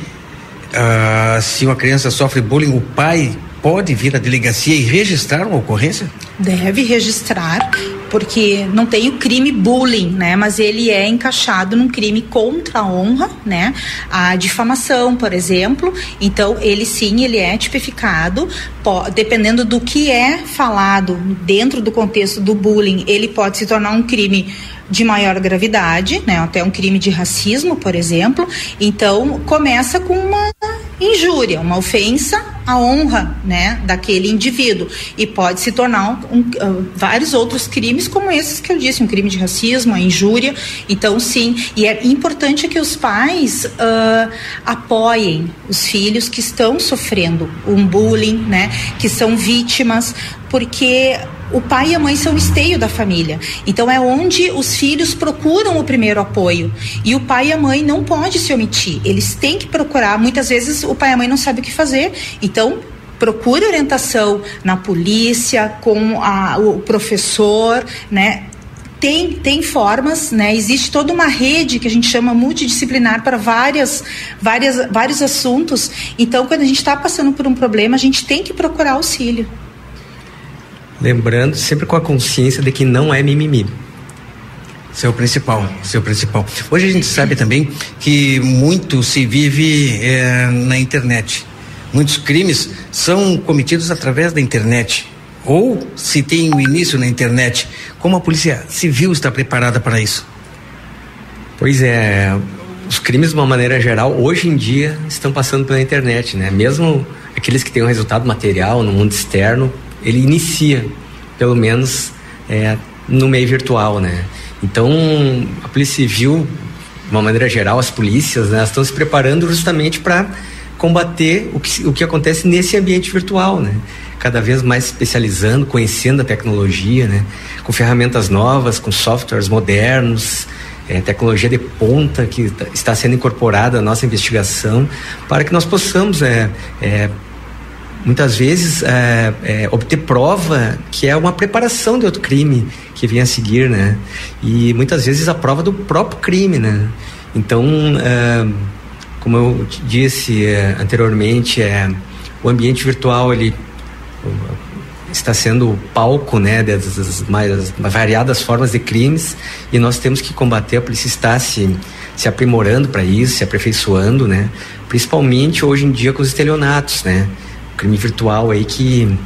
Uh, se uma criança sofre bullying, o pai pode vir à delegacia e registrar uma ocorrência? Deve registrar, porque não tem o crime bullying, né? Mas ele é encaixado num crime contra a honra, né? A difamação, por exemplo. Então, ele sim, ele é tipificado, dependendo do que é falado dentro do contexto do bullying, ele pode se tornar um crime de maior gravidade, né? Até um crime de racismo, por exemplo. Então, começa com uma injúria, uma ofensa à honra, né, daquele indivíduo e pode se tornar um, um, uh, vários outros crimes como esses que eu disse, um crime de racismo, a injúria. Então, sim, e é importante que os pais uh, apoiem os filhos que estão sofrendo um bullying, né, que são vítimas, porque o pai e a mãe são o esteio da família. Então é onde os filhos procuram o primeiro apoio. E o pai e a mãe não pode se omitir. Eles têm que procurar. Muitas vezes o pai e a mãe não sabem o que fazer. Então procure orientação na polícia, com a, o professor, né? Tem, tem formas, né? Existe toda uma rede que a gente chama multidisciplinar para várias, várias, vários assuntos. Então, quando a gente está passando por um problema, a gente tem que procurar auxílio. Lembrando, sempre com a consciência de que não é mimimi. Seu principal, seu principal. Hoje a gente sabe também que muito se vive é, na internet. Muitos crimes são cometidos através da internet. Ou se tem o um início na internet. Como a polícia civil está preparada para isso? Pois é, os crimes de uma maneira geral hoje em dia estão passando pela internet, né? Mesmo aqueles que têm um resultado material no mundo externo, ele inicia, pelo menos, é, no meio virtual, né? Então, a Polícia Civil, de uma maneira geral, as polícias, né, estão se preparando justamente para combater o que, o que acontece nesse ambiente virtual, né? Cada vez mais especializando, conhecendo a tecnologia, né? Com ferramentas novas, com softwares modernos, é, tecnologia de ponta que está sendo incorporada à nossa investigação para que nós possamos é, é, muitas vezes é, é, obter prova que é uma preparação de outro crime que vem a seguir, né? E muitas vezes a prova do próprio crime, né? Então, é, como eu disse é, anteriormente, é, o ambiente virtual ele está sendo palco, né, das mais variadas formas de crimes e nós temos que combater. A polícia está se se aprimorando para isso, se aperfeiçoando, né? Principalmente hoje em dia com os estelionatos, né? crime virtual aí que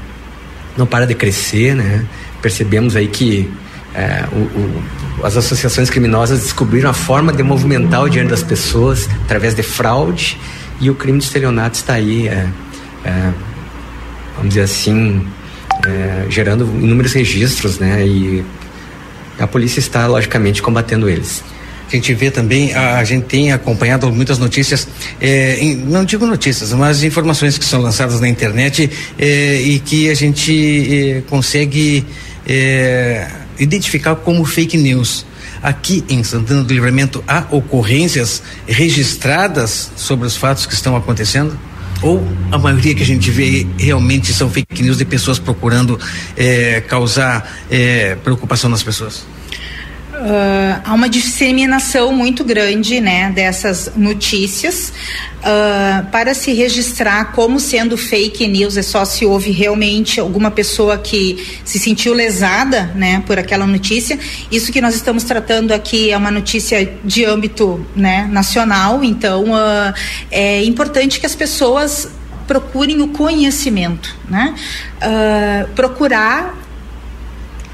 não para de crescer, né? Percebemos aí que é, o, o, as associações criminosas descobriram a forma de movimentar o dinheiro das pessoas através de fraude e o crime de estelionato está aí, é, é, vamos dizer assim, é, gerando inúmeros registros, né? E a polícia está logicamente combatendo eles a gente vê também, a, a gente tem acompanhado muitas notícias, é, em, não digo notícias, mas informações que são lançadas na internet é, e que a gente é, consegue identificar como fake news. Aqui em Santana do Livramento há ocorrências registradas sobre os fatos que estão acontecendo? Ou a maioria que a gente vê realmente são fake news de pessoas procurando é, causar é, preocupação nas pessoas? Uh, há uma disseminação muito grande né, dessas notícias. Uh, para se registrar como sendo fake news é só se houve realmente alguma pessoa que se sentiu lesada né, por aquela notícia. Isso que nós estamos tratando aqui é uma notícia de âmbito né, nacional, então uh, é importante que as pessoas procurem o conhecimento, né? procurar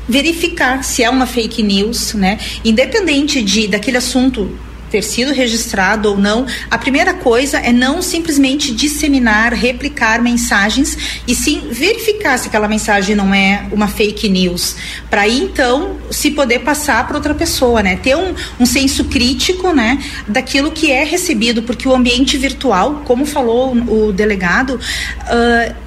verificar se é uma fake news, né? Independente de daquele assunto ter sido registrado ou não, a primeira coisa é não simplesmente disseminar, replicar mensagens e sim verificar se aquela mensagem não é uma fake news, para aí então se poder passar para outra pessoa, né? Ter um, um senso crítico, né, daquilo que é recebido, porque o ambiente virtual, como falou o delegado, uh,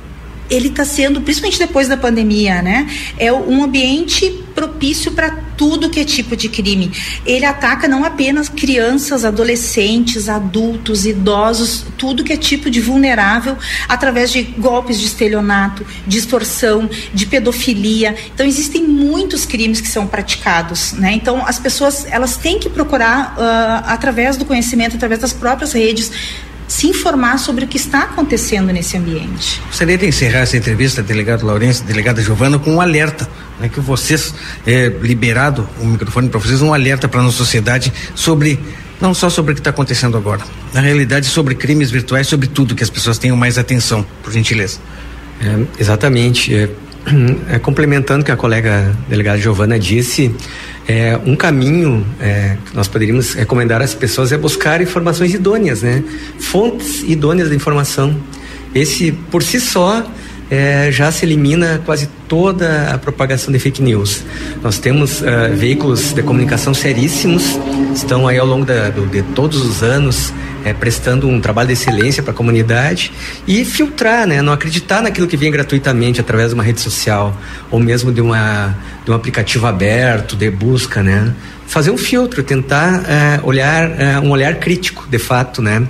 ele está sendo, principalmente depois da pandemia, né? É um ambiente propício para tudo que é tipo de crime. Ele ataca não apenas crianças, adolescentes, adultos, idosos, tudo que é tipo de vulnerável através de golpes de estelionato, de extorsão, de pedofilia. Então existem muitos crimes que são praticados, né? Então as pessoas elas têm que procurar uh, através do conhecimento, através das próprias redes se informar sobre o que está acontecendo nesse ambiente. Gostaria de encerrar essa entrevista, delegado Lourenço, delegada Giovana, com um alerta, né, que vocês, é, liberado o microfone para vocês, um alerta para a nossa sociedade sobre, não só sobre o que está acontecendo agora, na realidade sobre crimes virtuais, sobre tudo, que as pessoas tenham mais atenção, por gentileza. É, exatamente. É, é, complementando o que a colega delegada Giovana disse, é, um caminho é, que nós poderíamos recomendar às pessoas é buscar informações idôneas, né? Fontes idôneas da informação. Esse, por si só, é, já se elimina quase toda a propagação de fake news. Nós temos uh, veículos de comunicação seríssimos, estão aí ao longo da, do, de todos os anos é, prestando um trabalho de excelência para a comunidade e filtrar, né, não acreditar naquilo que vem gratuitamente através de uma rede social ou mesmo de, uma, de um aplicativo aberto de busca, né, fazer um filtro, tentar uh, olhar uh, um olhar crítico, de fato, né,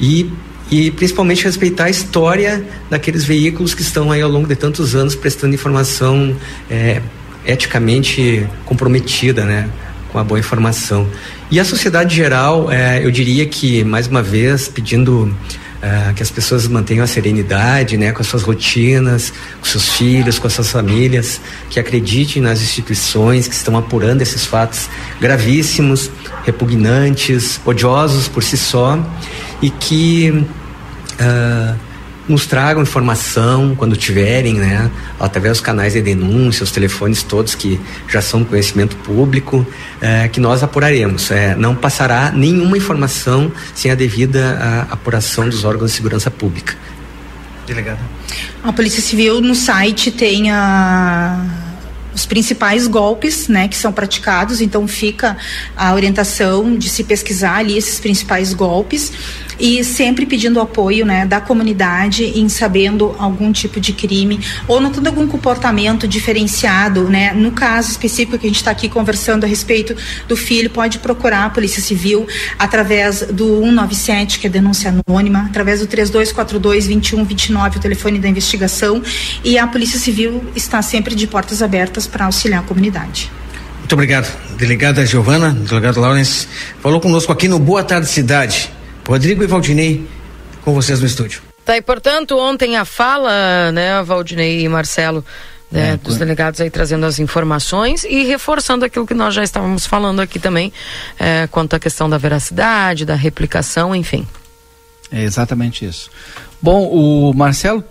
e e principalmente respeitar a história daqueles veículos que estão aí ao longo de tantos anos prestando informação é, eticamente comprometida, né, com a boa informação. E a sociedade geral, é, eu diria que mais uma vez pedindo uh, que as pessoas mantenham a serenidade, né, com as suas rotinas, com seus filhos, com as suas famílias, que acreditem nas instituições que estão apurando esses fatos gravíssimos, repugnantes, odiosos por si só e que uh, nos tragam informação quando tiverem, né? Através dos canais de denúncia, os telefones todos que já são conhecimento público, é, que nós apuraremos. É, não passará nenhuma informação sem a devida a, apuração dos órgãos de segurança pública. Delegada. A Polícia Civil no site tem a os principais golpes, né, que são praticados, então fica a orientação de se pesquisar ali esses principais golpes. E sempre pedindo apoio né, da comunidade em sabendo algum tipo de crime ou notando algum comportamento diferenciado, né? No caso específico que a gente está aqui conversando a respeito do filho, pode procurar a Polícia Civil através do 197, que é denúncia anônima, através do 3242 2129, o telefone da investigação, e a Polícia Civil está sempre de portas abertas para auxiliar a comunidade. Muito obrigado. Delegada Giovana, delegado Lawrence, falou conosco aqui no Boa Tarde Cidade. Rodrigo e Valdinei, com vocês no estúdio. Tá, e portanto, ontem a fala, né, Valdinei e Marcelo, né, é, dos delegados aí trazendo as informações e reforçando aquilo que nós já estávamos falando aqui também, é, quanto à questão da veracidade, da replicação, enfim. É exatamente isso. Bom, o Marcelo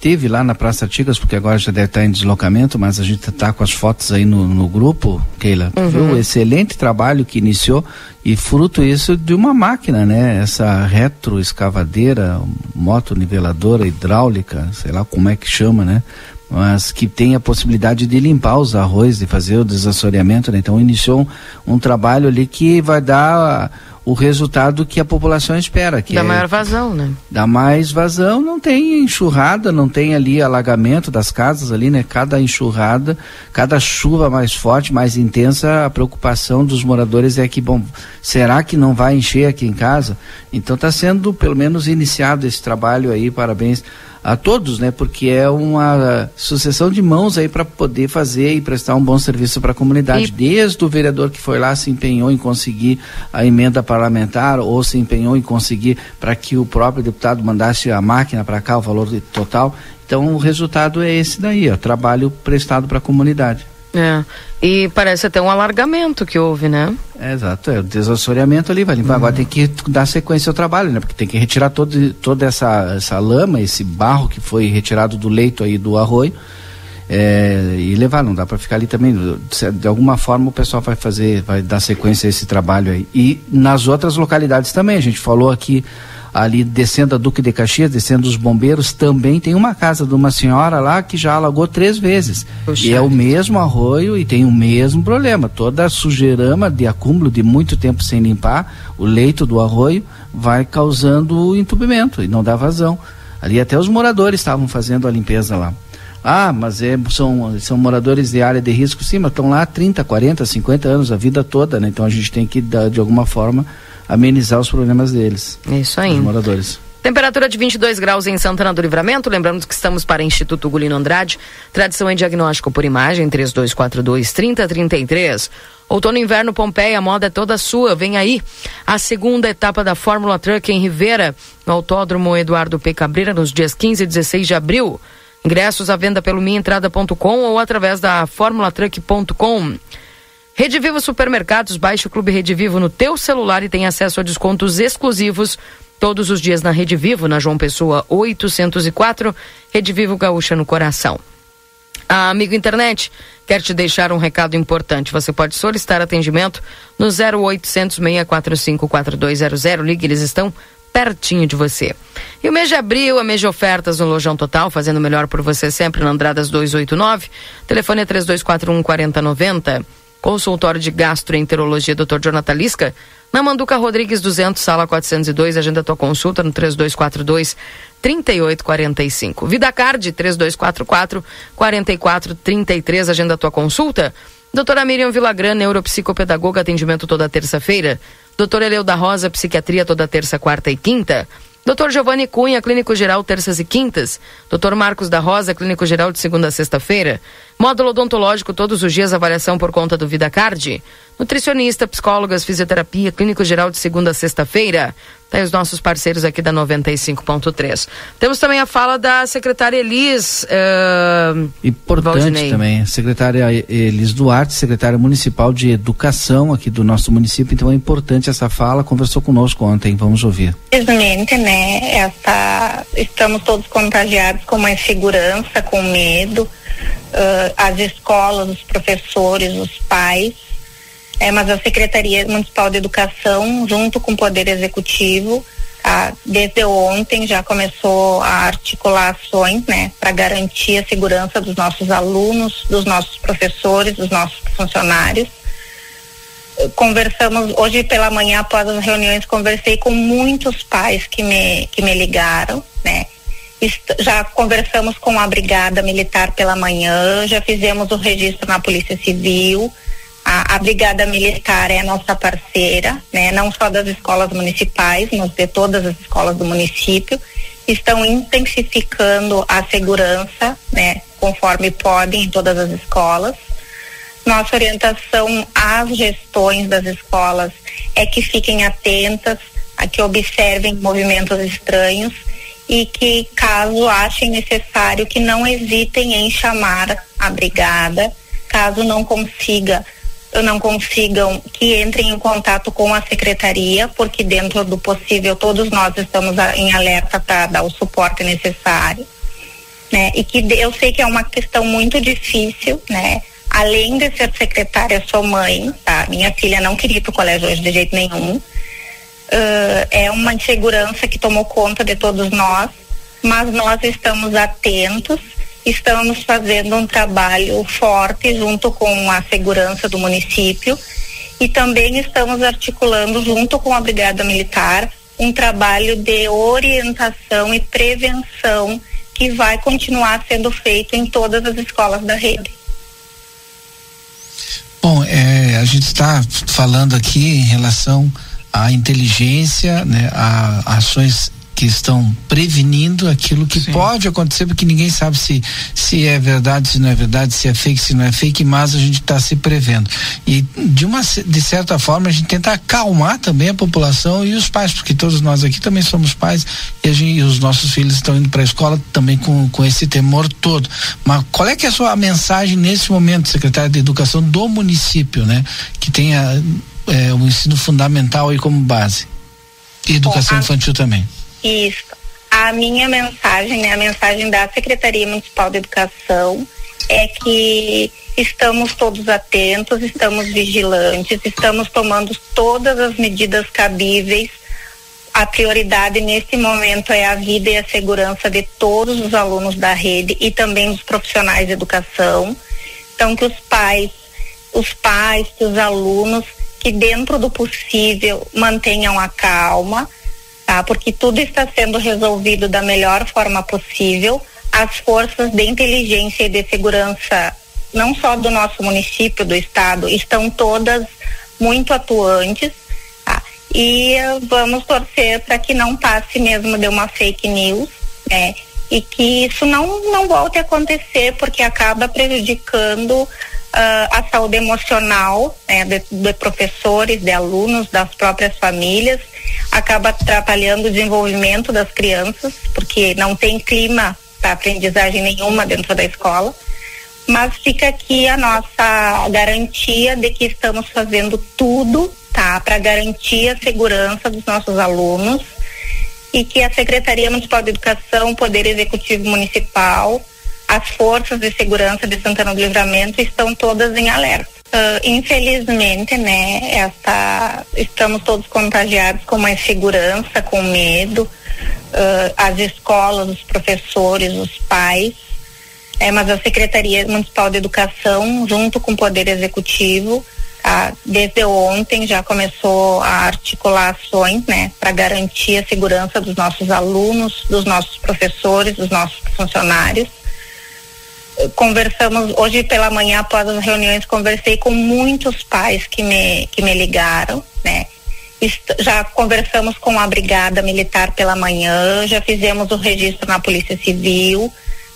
teve lá na Praça Tigas, porque agora já deve estar em deslocamento, mas a gente está com as fotos aí no, no grupo, Keila. Uhum. Viu o excelente trabalho que iniciou e fruto isso de uma máquina, né? Essa retroescavadeira, moto niveladora hidráulica, sei lá como é que chama, né? Mas que tem a possibilidade de limpar os arroz, de fazer o desassoreamento, né? Então iniciou um, um trabalho ali que vai dar o resultado que a população espera. Que dá é, maior vazão, né? Dá mais vazão, não tem enxurrada, não tem ali alagamento das casas ali, né? Cada enxurrada, cada chuva mais forte, mais intensa, a preocupação dos moradores é que, bom, será que não vai encher aqui em casa? Então está sendo pelo menos iniciado esse trabalho aí, parabéns a todos, né? Porque é uma sucessão de mãos aí para poder fazer e prestar um bom serviço para a comunidade. E... Desde o vereador que foi lá se empenhou em conseguir a emenda parlamentar ou se empenhou em conseguir para que o próprio deputado mandasse a máquina para cá, o valor total. Então o resultado é esse daí, ó, trabalho prestado para a comunidade. É. E parece até um alargamento que houve, né? É, exato, é o desassoreamento ali, vai limpar. Uhum. Agora tem que dar sequência ao trabalho, né? Porque tem que retirar todo, toda essa, essa lama, esse barro que foi retirado do leito aí do arroio. É, e levar, não dá para ficar ali também. De alguma forma o pessoal vai fazer, vai dar sequência a esse trabalho aí. E nas outras localidades também, a gente falou aqui ali descendo a Duque de Caxias, descendo os bombeiros, também tem uma casa de uma senhora lá que já alagou três vezes. Puxa. E é o mesmo arroio e tem o mesmo problema. Toda a sujeirama de acúmulo de muito tempo sem limpar, o leito do arroio vai causando entupimento e não dá vazão. Ali até os moradores estavam fazendo a limpeza lá. Ah, mas é, são, são moradores de área de risco, sim, mas estão lá há 30, 40, 50 anos, a vida toda, né? Então a gente tem que, de alguma forma, amenizar os problemas deles. É isso aí. Moradores. Temperatura de 22 graus em Santana do Livramento. Lembrando que estamos para Instituto Gulino Andrade. Tradição em diagnóstico por imagem, 3242-3033. Outono e inverno Pompeia, a moda é toda sua. Vem aí a segunda etapa da Fórmula Truck em Rivera, no Autódromo Eduardo P. Cabreira, nos dias 15 e 16 de abril. Ingressos à venda pelo minhaentrada.com ou através da formulatruck.com. Rede Vivo Supermercados, baixe o Clube Rede Vivo no teu celular e tem acesso a descontos exclusivos todos os dias na Rede Vivo, na João Pessoa 804, Rede Vivo Gaúcha no coração. A Amigo Internet quer te deixar um recado importante. Você pode solicitar atendimento no 0800 645 4200. Ligue, eles estão pertinho de você. E o mês de abril é mês de ofertas no Lojão Total, fazendo melhor por você sempre na Andradas 289. Telefone é 3241 4090. Consultório de Gastroenterologia Dr. Jonathan Lisca, na Manduca Rodrigues 200, sala 402, agenda tua consulta no 3242 3845. Vida Card 3244 4433, agenda tua consulta. Doutora Miriam Vilagran, neuropsicopedagoga, atendimento toda terça-feira. Doutora Eleu da Rosa, psiquiatria toda terça, quarta e quinta. Doutor Giovanni Cunha, Clínico Geral, terças e quintas. Doutor Marcos da Rosa, Clínico Geral, de segunda a sexta-feira. Módulo odontológico, todos os dias, avaliação por conta do VidaCard. Nutricionista, psicólogas, fisioterapia, Clínico Geral, de segunda a sexta-feira. Tem os nossos parceiros aqui da 95.3. Temos também a fala da secretária Elis. Uh, Importante Valdinei. também, secretária Elis Duarte, secretária municipal de educação aqui do nosso município. Então é importante essa fala. Conversou conosco ontem. Vamos ouvir. Infelizmente, né? Essa, estamos todos contagiados com uma insegurança, com medo. Uh, as escolas, os professores, os pais é, mas a Secretaria Municipal de Educação, junto com o Poder Executivo, desde ontem já começou a articular ações né, para garantir a segurança dos nossos alunos, dos nossos professores, dos nossos funcionários. Conversamos hoje pela manhã após as reuniões, conversei com muitos pais que me, que me ligaram, né? já conversamos com a Brigada Militar pela manhã, já fizemos o registro na Polícia Civil, a, a, Brigada Militar é a nossa parceira, né? Não só das escolas municipais, mas de todas as escolas do município. Estão intensificando a segurança, né? Conforme podem em todas as escolas. Nossa orientação às gestões das escolas é que fiquem atentas, a que observem movimentos estranhos e que, caso achem necessário, que não hesitem em chamar a brigada, caso não consiga não consigam que entrem em contato com a secretaria, porque dentro do possível todos nós estamos em alerta para dar o suporte necessário, né? E que eu sei que é uma questão muito difícil, né? Além de ser secretária, sou mãe, tá? Minha filha não queria ir para o colégio hoje de jeito nenhum. Uh, é uma insegurança que tomou conta de todos nós, mas nós estamos atentos estamos fazendo um trabalho forte junto com a segurança do município e também estamos articulando junto com a Brigada Militar um trabalho de orientação e prevenção que vai continuar sendo feito em todas as escolas da rede. Bom, é, a gente está falando aqui em relação à inteligência, né, a, a ações que estão prevenindo aquilo que Sim. pode acontecer, porque ninguém sabe se, se é verdade, se não é verdade, se é fake, se não é fake, mas a gente está se prevendo. E de uma de certa forma a gente tenta acalmar também a população e os pais, porque todos nós aqui também somos pais e, a gente, e os nossos filhos estão indo para a escola também com, com esse temor todo. Mas qual é que é a sua mensagem nesse momento, secretário de Educação do município, né? Que tenha é, o ensino fundamental aí como base. E educação Bom, a... infantil também. Isso. A minha mensagem, né, a mensagem da Secretaria Municipal de Educação é que estamos todos atentos, estamos vigilantes, estamos tomando todas as medidas cabíveis. A prioridade nesse momento é a vida e a segurança de todos os alunos da rede e também dos profissionais de educação. Então que os pais, os pais, que os alunos, que dentro do possível mantenham a calma, tá? Porque tudo está sendo resolvido da melhor forma possível. As forças de inteligência e de segurança, não só do nosso município, do estado, estão todas muito atuantes. Tá? E vamos torcer para que não passe mesmo de uma fake news, né? E que isso não, não volte a acontecer, porque acaba prejudicando Uh, a saúde emocional né, de, de, professores, de alunos, das próprias famílias acaba atrapalhando o desenvolvimento das crianças, porque não tem clima para aprendizagem nenhuma dentro da escola. Mas fica aqui a nossa garantia de que estamos fazendo tudo, tá, para garantir a segurança dos nossos alunos e que a Secretaria Municipal de Educação, Poder Executivo Municipal, as forças de segurança de Santana do Livramento estão todas em alerta. Uh, infelizmente, né, essa, estamos todos contagiados com uma insegurança, com medo, uh, as escolas, os professores, os pais, é, mas a Secretaria Municipal de Educação, junto com o Poder Executivo, desde ontem já começou a articular ações, né, para garantir a segurança dos nossos alunos, dos nossos professores, dos nossos funcionários conversamos hoje pela manhã após as reuniões conversei com muitos pais que me que me ligaram né? Já conversamos com a brigada militar pela manhã já fizemos o registro na polícia civil.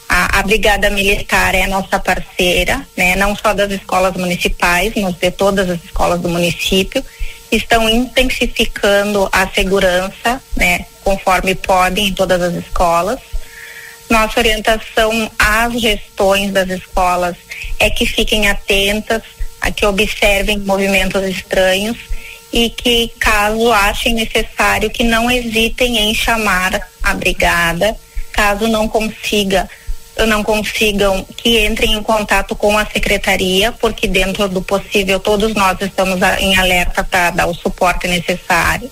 A, a brigada militar é a nossa parceira né? Não só das escolas municipais mas de todas as escolas do município. Estão intensificando a segurança, né, conforme podem em todas as escolas. Nossa orientação às gestões das escolas é que fiquem atentas, a que observem movimentos estranhos e que, caso achem necessário, que não hesitem em chamar a brigada, caso não consiga não consigam que entrem em contato com a secretaria, porque dentro do possível todos nós estamos em alerta para dar o suporte necessário,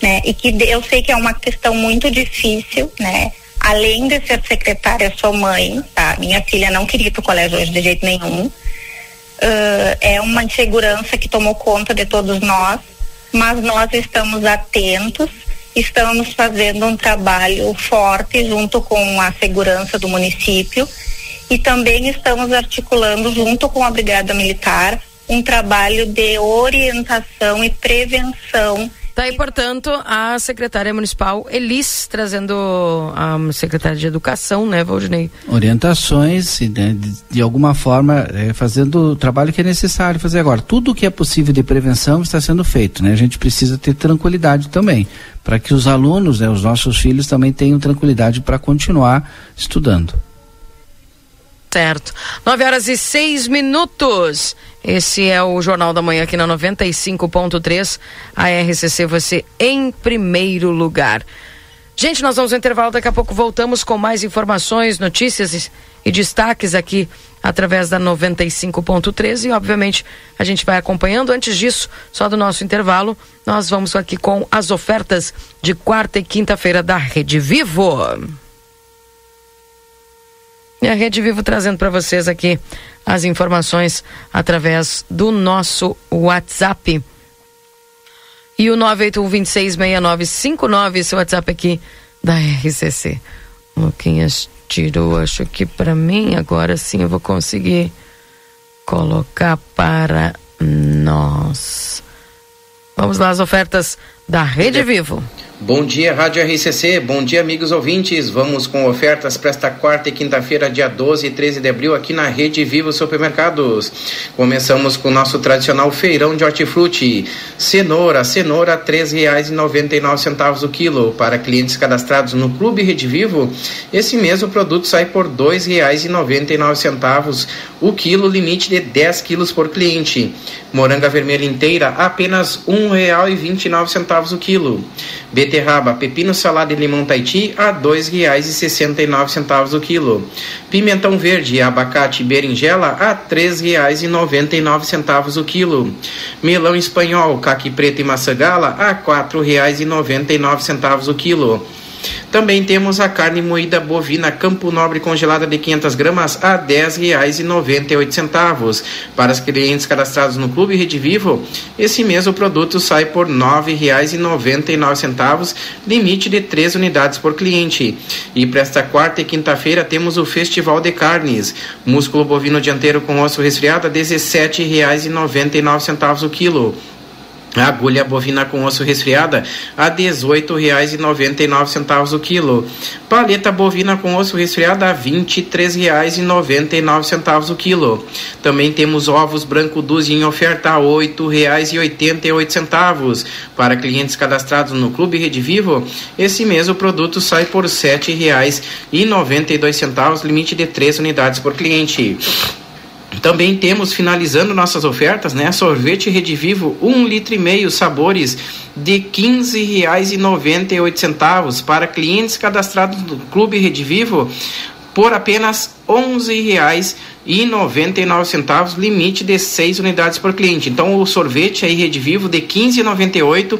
né? E que eu sei que é uma questão muito difícil, né? Além de ser secretária, sou mãe, tá? Minha filha não queria ir para o colégio hoje de jeito nenhum uh, é uma insegurança que tomou conta de todos nós, mas nós estamos atentos, estamos fazendo um trabalho forte junto com a segurança do município e também estamos articulando junto com a Brigada Militar um trabalho de orientação e prevenção Tá aí, portanto, a secretária municipal Elis trazendo a secretária de Educação, né, Valdinei? Orientações, né, de, de, alguma forma, é, fazendo o trabalho que é necessário fazer agora. Tudo o que é possível de prevenção está sendo feito, né? A gente precisa ter tranquilidade também, para que os alunos, né, os nossos filhos também tenham tranquilidade para continuar estudando. Certo. 9 horas e 6 minutos. Esse é o Jornal da Manhã aqui na 95.3. A RCC, você em primeiro lugar. Gente, nós vamos ao intervalo, daqui a pouco voltamos com mais informações, notícias e, destaques aqui através da 95.3 e obviamente a gente vai acompanhando. Antes disso, só do nosso intervalo, nós vamos aqui com as ofertas de quarta e quinta-feira da Rede Vivo. E a Rede Vivo trazendo para vocês aqui as informações através do nosso WhatsApp. E o 981266959, esse WhatsApp aqui da RCC. Luquinhas tirou, acho que para mim, agora sim eu vou conseguir colocar para nós. Vamos lá, as ofertas da Rede Vivo. Bom dia, Rádio RCC. Bom dia, amigos ouvintes. Vamos com ofertas para esta quarta e quinta-feira, dia 12 e 13 de abril, aqui na Rede Vivo Supermercados. Começamos com o nosso tradicional feirão de hortifruti. Cenoura, cenoura, R$ 3,99 o quilo. Para clientes cadastrados no Clube Rede Vivo, esse mês o produto sai por R$ 2,99 o quilo, limite de 10 quilos por cliente. Moranga vermelha inteira, apenas R$ 1,29 o quilo. Beterraba, pepino salada e limão Tahiti a R$ 2,69 o quilo. Pimentão verde abacate e berinjela a R$ 3,99 o quilo. Melão espanhol, caqui preto e maçã gala a R$ 4,99 o quilo. Também temos a carne moída bovina Campo Nobre congelada de 500 gramas a R$ 10,98. Para os clientes cadastrados no Clube Rede Vivo, esse mês o produto sai por R$ 9,99, limite de 3 unidades por cliente. E para esta quarta e quinta-feira temos o Festival de Carnes. Músculo bovino dianteiro com osso resfriado a R$ 17,99 o quilo. Agulha bovina com osso resfriada a R$ 18,99 o quilo. Paleta bovina com osso resfriada a R$ 23,99 o quilo. Também temos ovos branco dúzia em oferta a R$ 8,88. Para clientes cadastrados no Clube Rede Vivo, esse mês o produto sai por R$ 7,92, limite de 3 unidades por cliente. Também temos, finalizando nossas ofertas, né? Sorvete Rede Vivo, um litro e meio, sabores de R$ 15,98 para clientes cadastrados no Clube Rede Vivo por apenas R$ 11,99, limite de 6 unidades por cliente. Então o sorvete aí Rede Vivo de R$ 15,98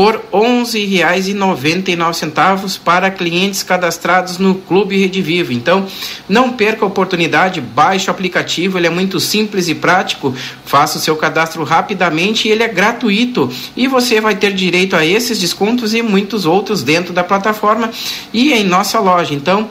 por R$ 11,99 para clientes cadastrados no Clube Rede Vivo. Então, não perca a oportunidade, baixe o aplicativo, ele é muito simples e prático. Faça o seu cadastro rapidamente e ele é gratuito. E você vai ter direito a esses descontos e muitos outros dentro da plataforma e em nossa loja. Então,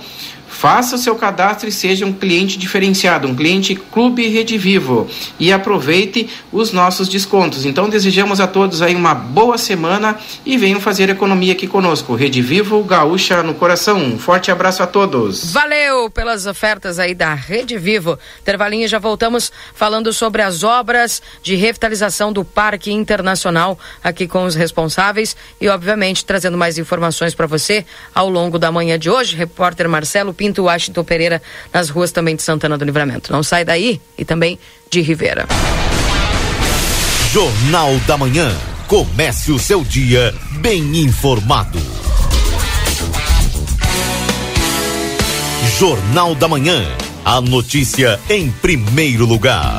Faça o seu cadastro e seja um cliente diferenciado, um cliente Clube Rede Vivo e aproveite os nossos descontos. Então desejamos a todos aí uma boa semana e venham fazer economia aqui conosco. Rede Vivo, Gaúcha no coração. Um forte abraço a todos. Valeu pelas ofertas aí da Rede Vivo. Intervalinho já voltamos falando sobre as obras de revitalização do Parque Internacional aqui com os responsáveis e obviamente trazendo mais informações para você ao longo da manhã de hoje. Repórter Marcelo Pinto Washington Pereira nas ruas também de Santana do Livramento. Não sai daí e também de Rivera. Jornal da Manhã. Comece o seu dia bem informado. Jornal da Manhã. A notícia em primeiro lugar.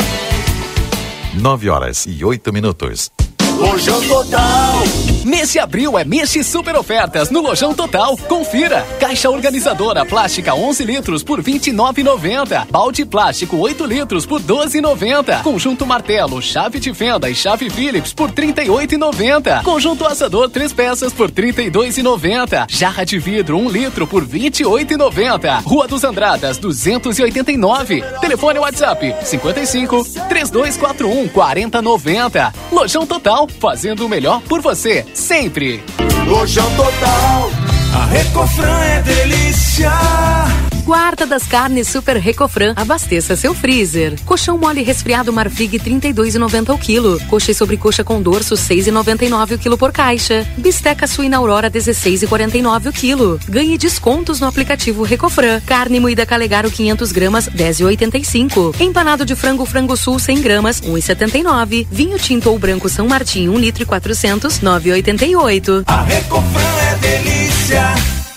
9 horas e 8 minutos. Lojão Total. Mês de abril é mês de super ofertas no Lojão Total. Confira. Caixa organizadora plástica 11 litros por 29,90. Balde plástico 8 litros por 12,90. Conjunto martelo, chave de fenda e chave Phillips por 38,90. Conjunto assador 3 peças por 32,90. Jarra de vidro 1 litro por 28,90. Rua dos Andradas 289. Telefone WhatsApp 55 3241 4090. Lojão Total fazendo o melhor por você, sempre. Lojão Total, a Recofran é delícia. Quarta das carnes Super Recofran. Abasteça seu freezer. Colchão mole resfriado Marfrig 32,90 o quilo. Coxa e sobrecoxa com dorso 6,99 o quilo por caixa. Bisteca suína Aurora 16,49 o quilo. Ganhe descontos no aplicativo Recofran. Carne moída Calegaro 500 gramas 10,85. Empanado de frango Frango Sul 100 gramas 1,79. Vinho tinto ou branco São Martinho 1 litro e 400 9,88. A Recofran é delícia.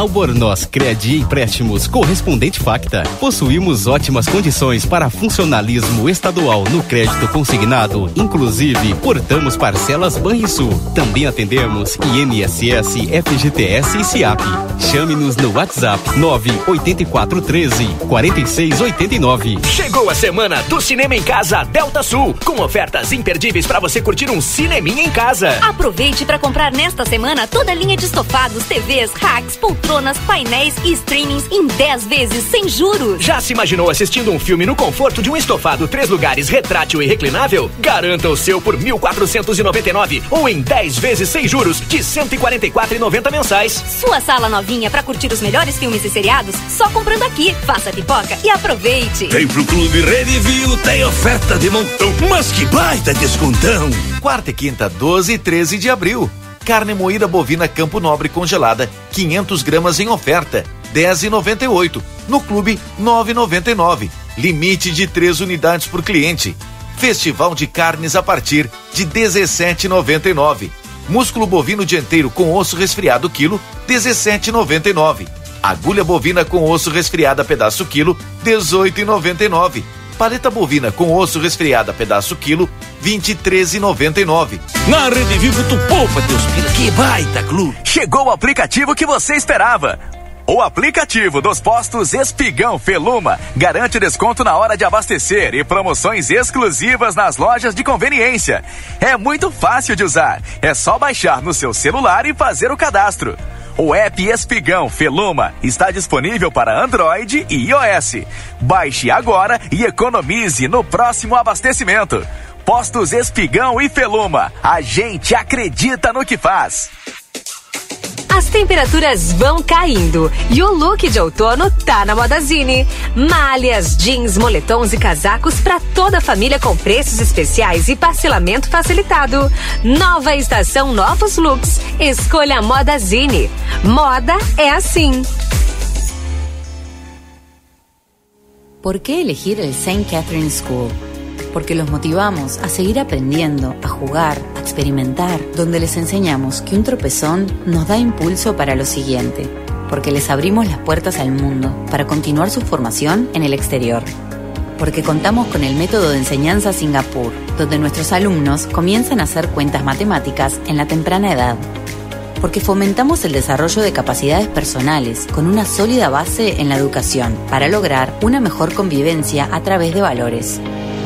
Albornoz Credi Empréstimos Correspondente Facta. Possuímos ótimas condições para funcionalismo estadual no crédito consignado. Inclusive, portamos parcelas Banrisul. Também atendemos INSS, FGTS e SIAP. Chame-nos no WhatsApp 98413 4689. Chegou a semana do Cinema em Casa Delta Sul, com ofertas imperdíveis para você curtir um cineminha em casa. Aproveite para comprar nesta semana toda a linha de estofados, TVs, racks, poltronas, painéis e streamings em 10 vezes sem juros. Já se imaginou assistindo um filme no conforto de um estofado três lugares retrátil e reclinável? Garanta o seu por 1.499 ou em 10 vezes sem juros de 144,90 mensais. Sua sala novinha para curtir os melhores filmes e seriados só comprando aqui. Faça pipoca e aproveite. Vem pro Clube Redivio, tem oferta de montão, mas que baita descontão. Quarta e quinta, 12 e 13 de abril. Carne moída bovina Campo Nobre congelada, 500 gramas em oferta, 10,98. No clube, 9,99. Limite de três unidades por cliente. Festival de carnes a partir de 17,99. Músculo bovino dianteiro com osso resfriado quilo, 17,99. Agulha bovina com osso resfriada pedaço quilo, 18,99. Paleta bovina com osso resfriada pedaço quilo, 23,99. Na Rede Vivo tu poupa teus pila, que baita clube. Chegou o aplicativo que você esperava. O aplicativo dos postos Espigão Feluma garante desconto na hora de abastecer e promoções exclusivas nas lojas de conveniência. É muito fácil de usar. É só baixar no seu celular e fazer o cadastro. O app Espigão Feluma está disponível para Android e iOS. Baixe agora e economize no próximo abastecimento. Postos Espigão e Feluma. A gente acredita no que faz. As temperaturas vão caindo e o look de outono tá na Modazine. Malhas, jeans, moletons e casacos para toda a família com preços especiais e parcelamento facilitado. Nova estação, novos looks. Escolha a Modazine. Moda é assim. ¿Por qué elegir el St. Catherine School? Porque los motivamos a seguir aprendiendo, a jugar, a experimentar, donde les enseñamos que un tropezón nos da impulso para lo siguiente. porque les abrimos las puertas al mundo para continuar su formación en el exterior. Porque contamos con el método de enseñanza Singapur, donde nuestros alumnos comienzan a hacer cuentas matemáticas en la temprana edad. Porque fomentamos el desarrollo de capacidades personales con una sólida base en la educación para lograr una mejor convivencia a través de valores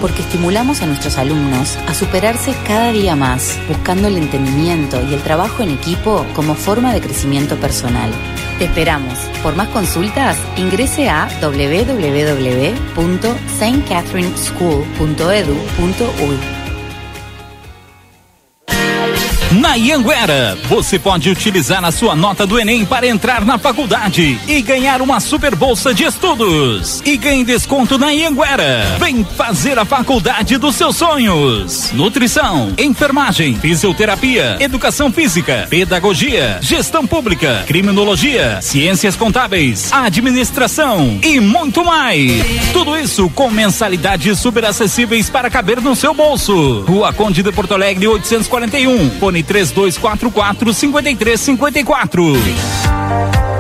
porque estimulamos a nuestros alumnos a superarse cada día más, buscando el entendimiento y el trabajo en equipo como forma de crecimiento personal. Te esperamos. Por más consultas, ingrese a www.stcatherineschool.edu.uy. Na Ianguera, você pode utilizar a sua nota do Enem para entrar na faculdade e ganhar uma super bolsa de estudos. E ganhe desconto na Ianguera. Vem fazer a faculdade dos seus sonhos. Nutrição, enfermagem, fisioterapia, educação física, pedagogia, gestão pública, criminologia, ciências contábeis, administração e muito mais. Tudo isso com mensalidades super acessíveis para caber no seu bolso. Rua Conde de Porto Alegre 841. Fone 3244 5354.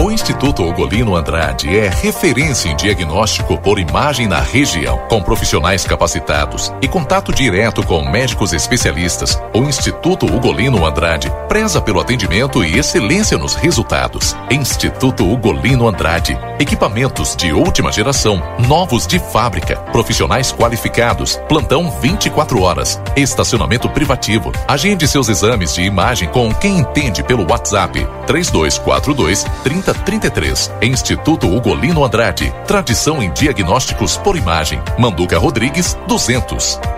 O Instituto Ugolino Andrade é referência em diagnóstico por imagem na região, com profissionais capacitados e contato direto com médicos especialistas. O Instituto Ugolino Andrade preza pelo atendimento e excelência nos resultados. Instituto Ugolino Andrade, equipamentos de última geração, novos de fábrica, profissionais qualificados, plantão 24 horas, estacionamento privativo. Agende seus exames de imagem com quem entende pelo WhatsApp 3242 30 33. Instituto Ugolino Andrade. Tradição em diagnósticos por imagem. Manduca Rodrigues, 200.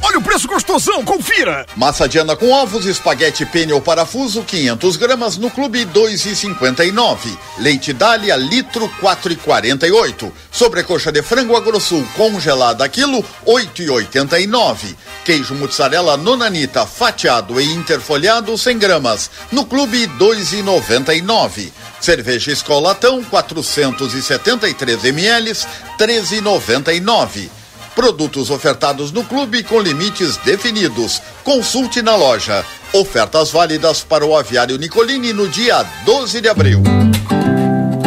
Olha o preço gostosão, confira! Massa Diana com ovos, espaguete pene ou parafuso, 500 gramas, no clube 2,59. Leite Dália, litro 4,48. Sobrecoxa de frango agrosul congelada, quilo 8,89. Queijo mussarela nonanita, fatiado e interfolhado, 100 gramas, no clube 2,99. Cerveja Escolatão, 473 ml, 13,99. Produtos ofertados no clube com limites definidos. Consulte na loja. Ofertas válidas para o aviário Nicolini no dia 12 de abril.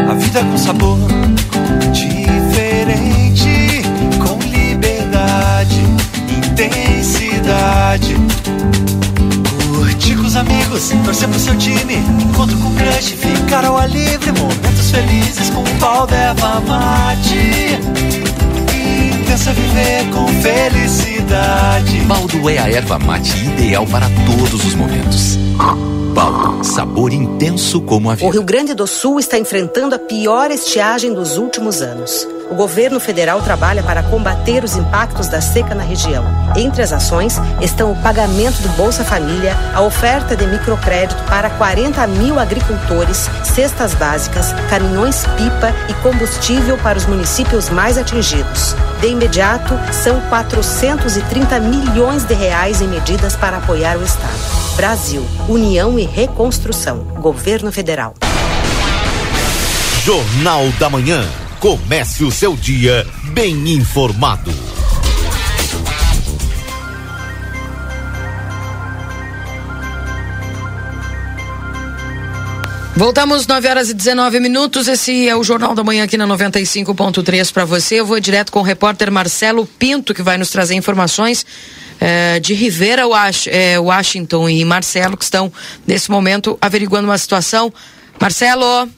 A vida com sabor diferente, com liberdade, intensidade. Curtir com os amigos, torcer pro seu time, encontro com crush, ficar ao ar livre, momentos felizes com o pau erva mate pensa viver com felicidade. Baldo é a erva mate ideal para todos os momentos. Baldo, sabor intenso como a vida. O Rio Grande do Sul está enfrentando a pior estiagem dos últimos anos. O governo federal trabalha para combater os impactos da seca na região. Entre as ações estão o pagamento do Bolsa Família, a oferta de microcrédito para 40 mil agricultores, cestas básicas, caminhões pipa e combustível para os municípios mais atingidos. De imediato, são 430 milhões de reais em medidas para apoiar o Estado. Brasil, União e Reconstrução. Governo Federal. Jornal da Manhã. Comece o seu dia bem informado. Voltamos 9 horas e 19 minutos. Esse é o Jornal da Manhã aqui na 95.3 para você. Eu vou direto com o repórter Marcelo Pinto, que vai nos trazer informações eh, de Rivera eh, Washington e Marcelo, que estão nesse momento averiguando uma situação. Marcelo.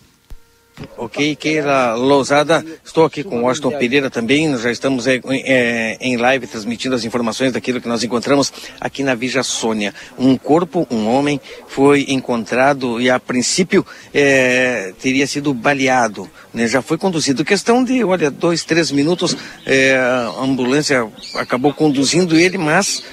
Ok, Keila Lousada, estou aqui com Washington Pereira também, já estamos é, é, em live transmitindo as informações daquilo que nós encontramos aqui na Vija Sônia. Um corpo, um homem, foi encontrado e a princípio é, teria sido baleado, né? já foi conduzido. Questão de, olha, dois, três minutos, é, a ambulância acabou conduzindo ele, mas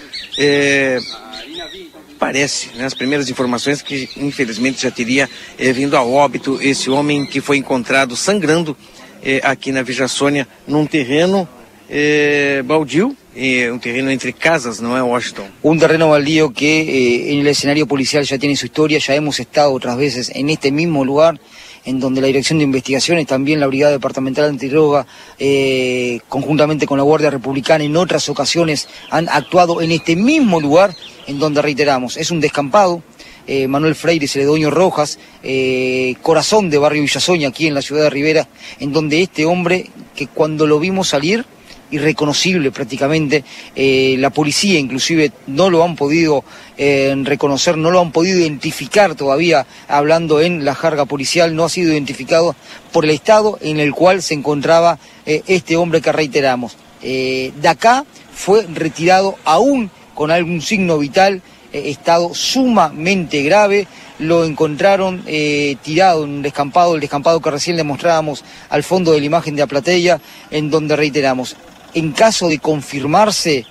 parece, né, as primeiras informações, que infelizmente já teria eh, vindo a óbito esse homem que foi encontrado sangrando eh, aqui na Vija Sônia, num terreno eh, baldio, eh, um terreno entre casas, não é, Washington? Un terreno baldío que eh, en el escenario policial ya tiene su historia, ya hemos estado otras veces en este mismo lugar, en donde la Dirección de Investigaciones, también la Brigada Departamental Antidroga, eh, conjuntamente con la Guardia Republicana, en otras ocasiones han actuado en este mismo lugar, en donde reiteramos, es un descampado. eh, Manuel Freire Celedonio Rojas, eh, corazón de Barrio Villasoña, aquí en la ciudad de Rivera, en donde este hombre, que cuando lo vimos salir, irreconocible prácticamente. Eh, la policía inclusive no lo han podido reconocer, no lo han podido identificar todavía, hablando en la jarga policial, no ha sido identificado por el estado en el cual se encontraba este hombre que reiteramos. De acá fue retirado aún con algún signo vital, eh, estado sumamente grave, lo encontraron eh, tirado en un descampado, el descampado que recién le mostrábamos al fondo de la imagen de Aplatella, en donde reiteramos, en caso de confirmarse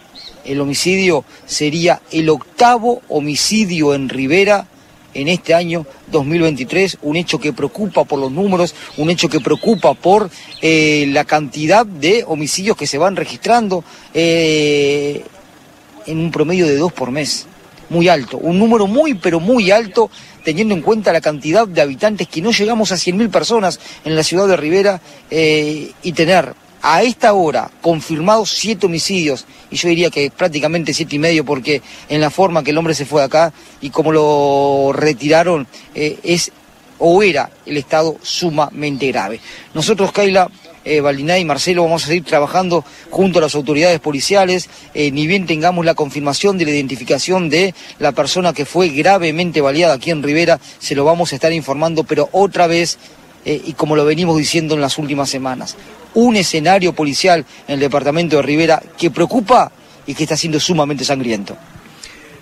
el homicidio, sería el octavo homicidio en Rivera en este año 2023, un hecho que preocupa por los números, un hecho que preocupa por eh, la cantidad de homicidios que se van registrando en un promedio de dos por mes, muy alto, un número muy pero muy alto teniendo en cuenta la cantidad de habitantes que no llegamos a 100.000 personas en la ciudad de Rivera eh, y tener a esta hora confirmados siete homicidios, y yo diría que prácticamente siete y medio, porque en la forma que el hombre se fue acá y como lo retiraron, eh, es o era el estado sumamente grave. Nosotros, Kaila, eh, y Marcelo, vamos a seguir trabajando junto a las autoridades policiales, eh, ni bien tengamos la confirmación de la identificación de la persona que fue gravemente baleada aquí en Rivera, se lo vamos a estar informando, pero otra vez, eh, y como lo venimos diciendo en las últimas semanas, un escenario policial en el departamento de Rivera que preocupa y que está siendo sumamente sangriento.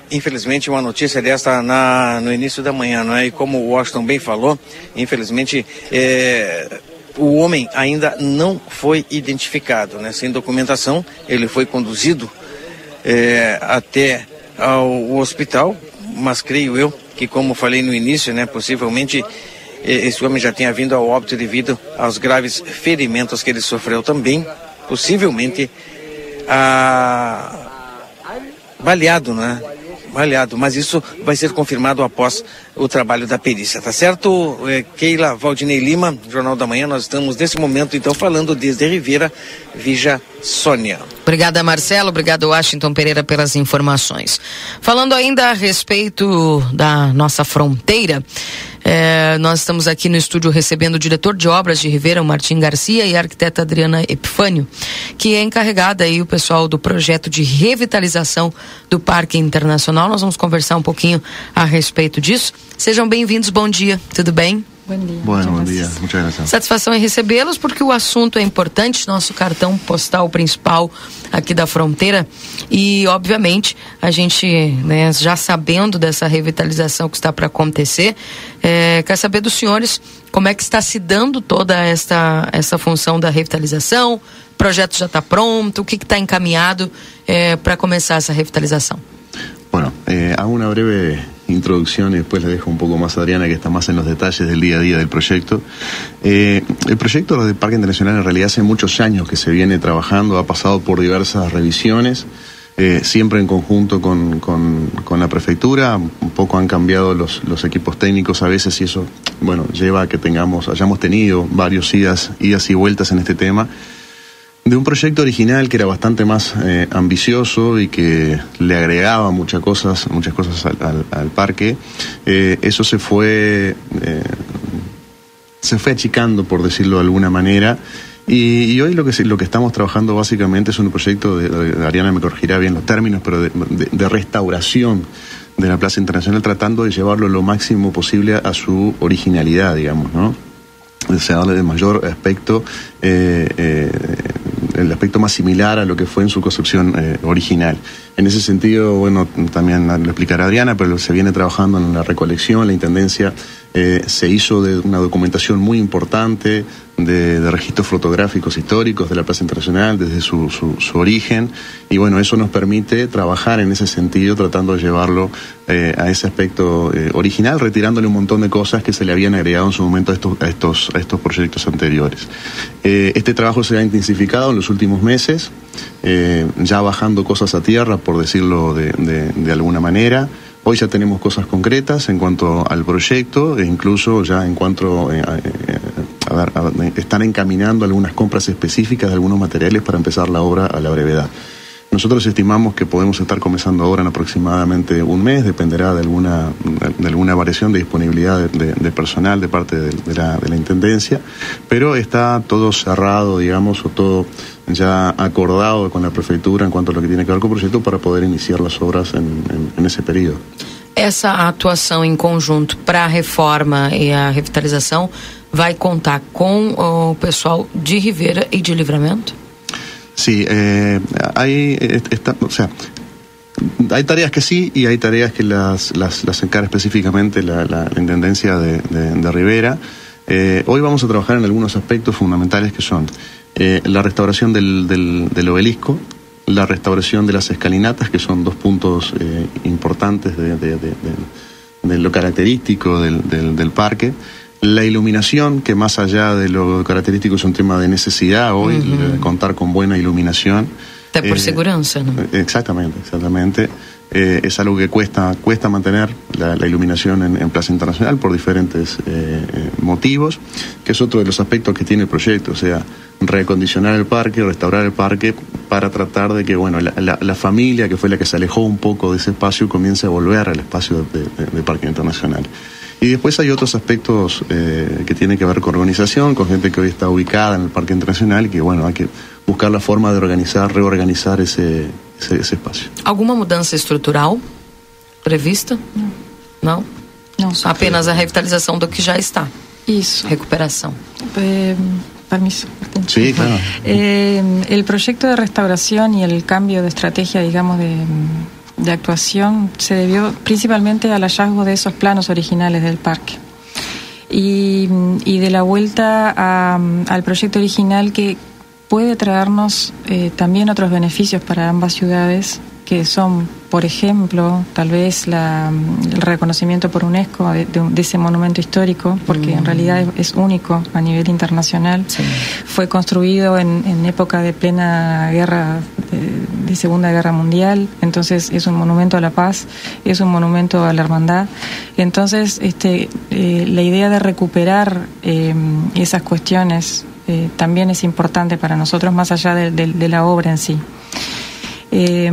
Infelizmente, uma notícia desta na, no início da manhã, não é? E como Washington bem falou, infelizmente, é, o homem ainda não foi identificado, né? Sem documentação, ele foi conduzido é, até ao hospital, mas creio eu que, como falei no início, né? Possivelmente esse homem já tenha vindo ao óbito devido aos graves ferimentos que ele sofreu também, possivelmente a... baleado, né? Baleado, mas isso vai ser confirmado após o trabalho da perícia, tá certo? É, Keila Valdinei Lima, Jornal da Manhã, nós estamos nesse momento então falando desde Rivera, Vija Sônia. Obrigada, Marcelo. Obrigado, Washington Pereira, pelas informações. Falando ainda a respeito da nossa fronteira, é, nós estamos aqui no estúdio recebendo o diretor de obras de Rivera, Martim Garcia, e a arquiteta Adriana Epifânio, que é encarregada aí o pessoal do projeto de revitalização do Parque Internacional. Nós vamos conversar um pouquinho a respeito disso. Sejam bem-vindos, bom dia, tudo bem? Bom dia. Día. Muchas gracias. Satisfação em recebê-los, porque o assunto é importante, nosso cartão postal principal aqui da fronteira. E, obviamente, a gente, né, já sabendo dessa revitalização que está para acontecer, é, quer saber dos senhores como é que está se dando toda esta, essa função da revitalização. O projeto já está pronto, o que está encaminhado é, para começar essa revitalização? Bueno, eh, hago una breve introducción y después le dejo un poco más a Adriana, que está más en los detalles del día a día del proyecto. Eh, el proyecto del Parque Internacional en realidad hace muchos años que se viene trabajando, ha pasado por diversas revisiones, eh, siempre en conjunto con, con- con la prefectura. Un poco han cambiado los, los equipos técnicos a veces y eso, bueno, lleva a que tengamos, hayamos tenido varios idas, idas y vueltas en este tema de un proyecto original que era bastante más eh, ambicioso y que le agregaba muchas cosas, muchas cosas al, parque. Eh, eso se fue eh, se fue achicando, por decirlo de alguna manera. Y, hoy lo que, lo que estamos trabajando básicamente es un proyecto, de, de- Ariana me corregirá bien los términos, pero de, de- de restauración de la Plaza Internacional, tratando de llevarlo lo máximo posible a, su originalidad, digamos, ¿no? O darle el mayor aspecto, el aspecto más similar a lo que fue en su construcción eh, original. En ese sentido, bueno, también lo explicará Adriana, pero se viene trabajando en la recolección, la intendencia Eh, se hizo de una documentación muy importante de, registros fotográficos históricos de la Plaza Internacional desde su, su, su origen. Y bueno, eso nos permite trabajar en ese sentido tratando de llevarlo eh, a ese aspecto eh, original, retirándole un montón de cosas que se le habían agregado en su momento a estos, a estos, a estos proyectos anteriores. Este trabajo se ha intensificado en los últimos meses, eh, ya bajando cosas a tierra, por decirlo de, de- alguna manera. Hoy ya tenemos cosas concretas en cuanto al proyecto e incluso ya en cuanto eh, eh, a a están encaminando algunas compras específicas de algunos materiales para empezar la obra a la brevedad. Nosotros estimamos que podemos estar comenzando ahora en aproximadamente un mes, dependerá de alguna, de alguna variación de disponibilidad de, personal de parte de la Intendencia, pero está todo cerrado, digamos, o todo ya acordado con la Prefeitura en cuanto a lo que tiene que ver con el proyecto para poder iniciar las obras en, en- en ese periodo. Essa atuação em conjunto para a reforma e a revitalização vai contar com o pessoal de Rivera e de Livramento? Sí, eh, hay, eh, está- o sea, hay tareas que sí y hay tareas que las, las, las encara específicamente la, la- la Intendencia de, de- de Rivera. Eh, hoy vamos a trabajar en algunos aspectos fundamentales que son eh, la restauración del, del, del obelisco, la restauración de las escalinatas, que son dos puntos eh, importantes de, de- de- de- lo característico del, del- parque. La iluminación, que más allá de lo característico es un tema de necesidad hoy, Ujú. de contar con buena iluminación. Até por Eh, segurança, né? Exactamente, exactamente. Eh, es algo que cuesta, cuesta mantener la, iluminación en, Plaza Internacional por diferentes eh, eh, motivos, que es otro de los aspectos que tiene el proyecto, o sea, reacondicionar el parque, restaurar el parque para tratar de que bueno la, familia que fue la que se alejó un poco de ese espacio comience a volver al espacio de, Parque Internacional. Y después hay otros aspectos que tienen que ver con organización, con gente que hoy está ubicada en el Parque Internacional que bueno, hay que buscar la forma de organizar, reorganizar esse, esse, esse espaço. Alguma mudança estrutural prevista? Não. Não. Apenas a revitalização do que já está. Isso. Recuperação. Eh, permiso. Sí, claro. Eh, el proyecto de restauración y el cambio de estrategia, digamos, de, de actuación se debió principalmente al hallazgo de esos planos originales del parque. Y, y de la vuelta a- al proyecto original que puede traernos eh, también otros beneficios para ambas ciudades, que son, por ejemplo, tal vez la, el reconocimiento por UNESCO de, de un- de ese monumento histórico, porque en Mm. realidad es, es único a nivel internacional. Fue construido en, en época de plena guerra, de, de Segunda Guerra Mundial, entonces es un monumento a la paz, es un monumento a la hermandad. Entonces, este, eh, la idea de recuperar eh, esas cuestiones eh, también es importante para nosotros, más allá de, de- de la obra en sí. Eh,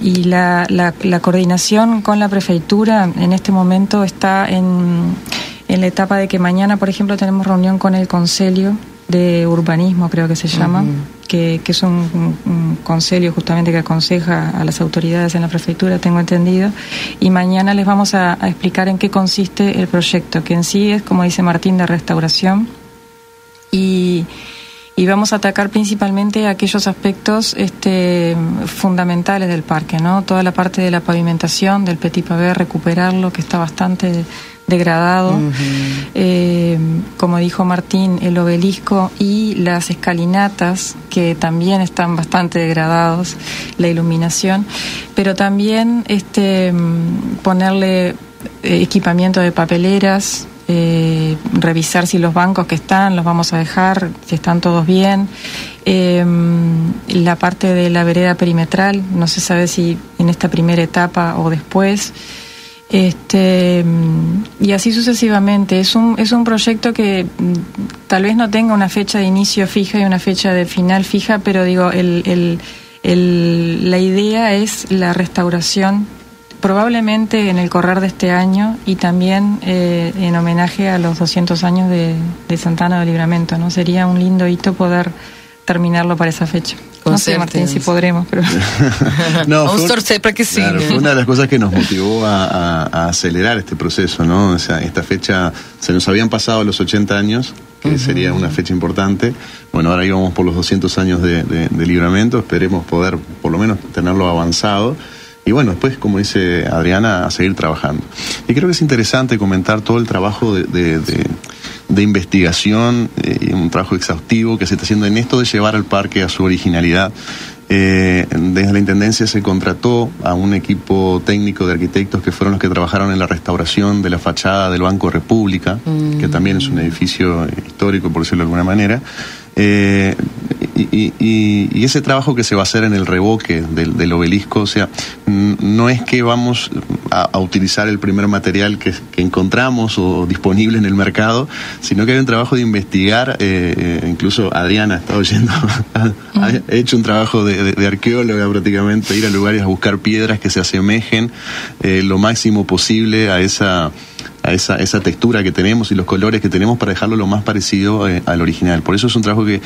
y la, la- la coordinación con la prefeitura en este momento está en, en la etapa de que mañana, por ejemplo, tenemos reunión con el Concelio de Urbanismo, creo que se llama, que, que es un, un- un concelio justamente que aconseja a las autoridades en la prefeitura, tengo entendido, y mañana les vamos a, a explicar en qué consiste el proyecto, que en sí es, como dice Martín, de restauración y, y vamos a atacar principalmente aquellos aspectos este, fundamentales del parque, ¿no? Toda la parte de la pavimentación, del petit pavé, recuperarlo, que está bastante degradado. Eh, como dijo Martín, el obelisco y las escalinatas, que también están bastante degradados, la iluminación, pero también este, mm, ponerle eh, equipamiento de papeleras, eh, revisar si los bancos que están los vamos a dejar, si están todos bien. Eh, la parte de la vereda perimetral, no se sabe si en esta primera etapa o después. Este, y así sucesivamente. Es un, es un proyecto que mm, tal vez no tenga una fecha de inicio fija y una fecha de final fija, pero digo, el- el- la idea es la restauración probablemente en el correr de este año y también eh, en homenaje a los 200 años de, de Santana de Libramento. ¿no? Sería un lindo hito poder terminarlo para esa fecha. Con no sé, Martín, si podremos, pero... No, fue un- para que sí. Claro, fue una de las cosas que nos motivó a, a- a acelerar este proceso, ¿no? O sea, esta fecha, se nos habían pasado los 80 años, que sería una fecha importante. Bueno, ahora íbamos por los 200 años de, de- de libramento, esperemos poder por lo menos tenerlo avanzado. Y bueno, después, como dice Adriana, a seguir trabajando. Y creo que es interesante comentar todo el trabajo de, de, de, de investigación y un trabajo exhaustivo que se está haciendo en esto de llevar al parque a su originalidad. Eh, desde la Intendencia se contrató a un equipo técnico de arquitectos que fueron los que trabajaron en la restauración de la fachada del Banco República, que también es un edificio histórico, por decirlo de alguna manera. Eh, y, ese trabajo que se va a hacer en el revoque del, obelisco, o sea, no es que vamos a, utilizar el primer material que, encontramos o disponible en el mercado, sino que hay un trabajo de investigar, eh, eh, incluso Adriana está oyendo, ha hecho un trabajo de, de- de arqueóloga prácticamente, ir a lugares a buscar piedras que se asemejen lo máximo posible a esa a esa, esa textura que tenemos y los colores que tenemos para dejarlo lo más parecido eh, al original. Por eso es un trabajo que,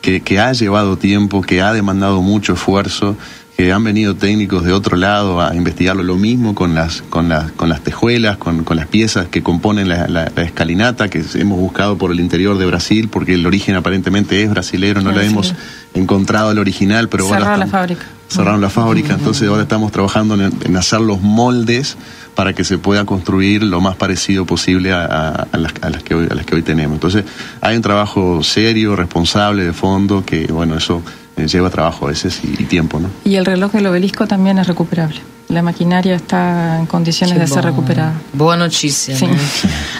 que, que ha llevado tiempo, que ha demandado mucho esfuerzo, que han venido técnicos de otro lado a investigarlo. Lo mismo con las, con las, con las tejuelas, con, con las piezas que componen la, la- la escalinata, que hemos buscado por el interior de Brasil, porque el origen aparentemente es brasilero, no la sí. hemos encontrado el original, pero bueno, Cerrar la fábrica. cerraron la fábrica, entonces ahora estamos trabajando en, en hacer los moldes para que se pueda construir lo más parecido posible a, a- a las, a las que hoy, a las que hoy tenemos. Entonces hay un trabajo serio, responsable, de fondo, que bueno, eso eh, lleva trabajo a veces y, y tiempo, ¿no? Y el reloj del obelisco también es recuperable. La maquinaria está en condiciones Que de ser recuperada. Boa notícia, Sim. né?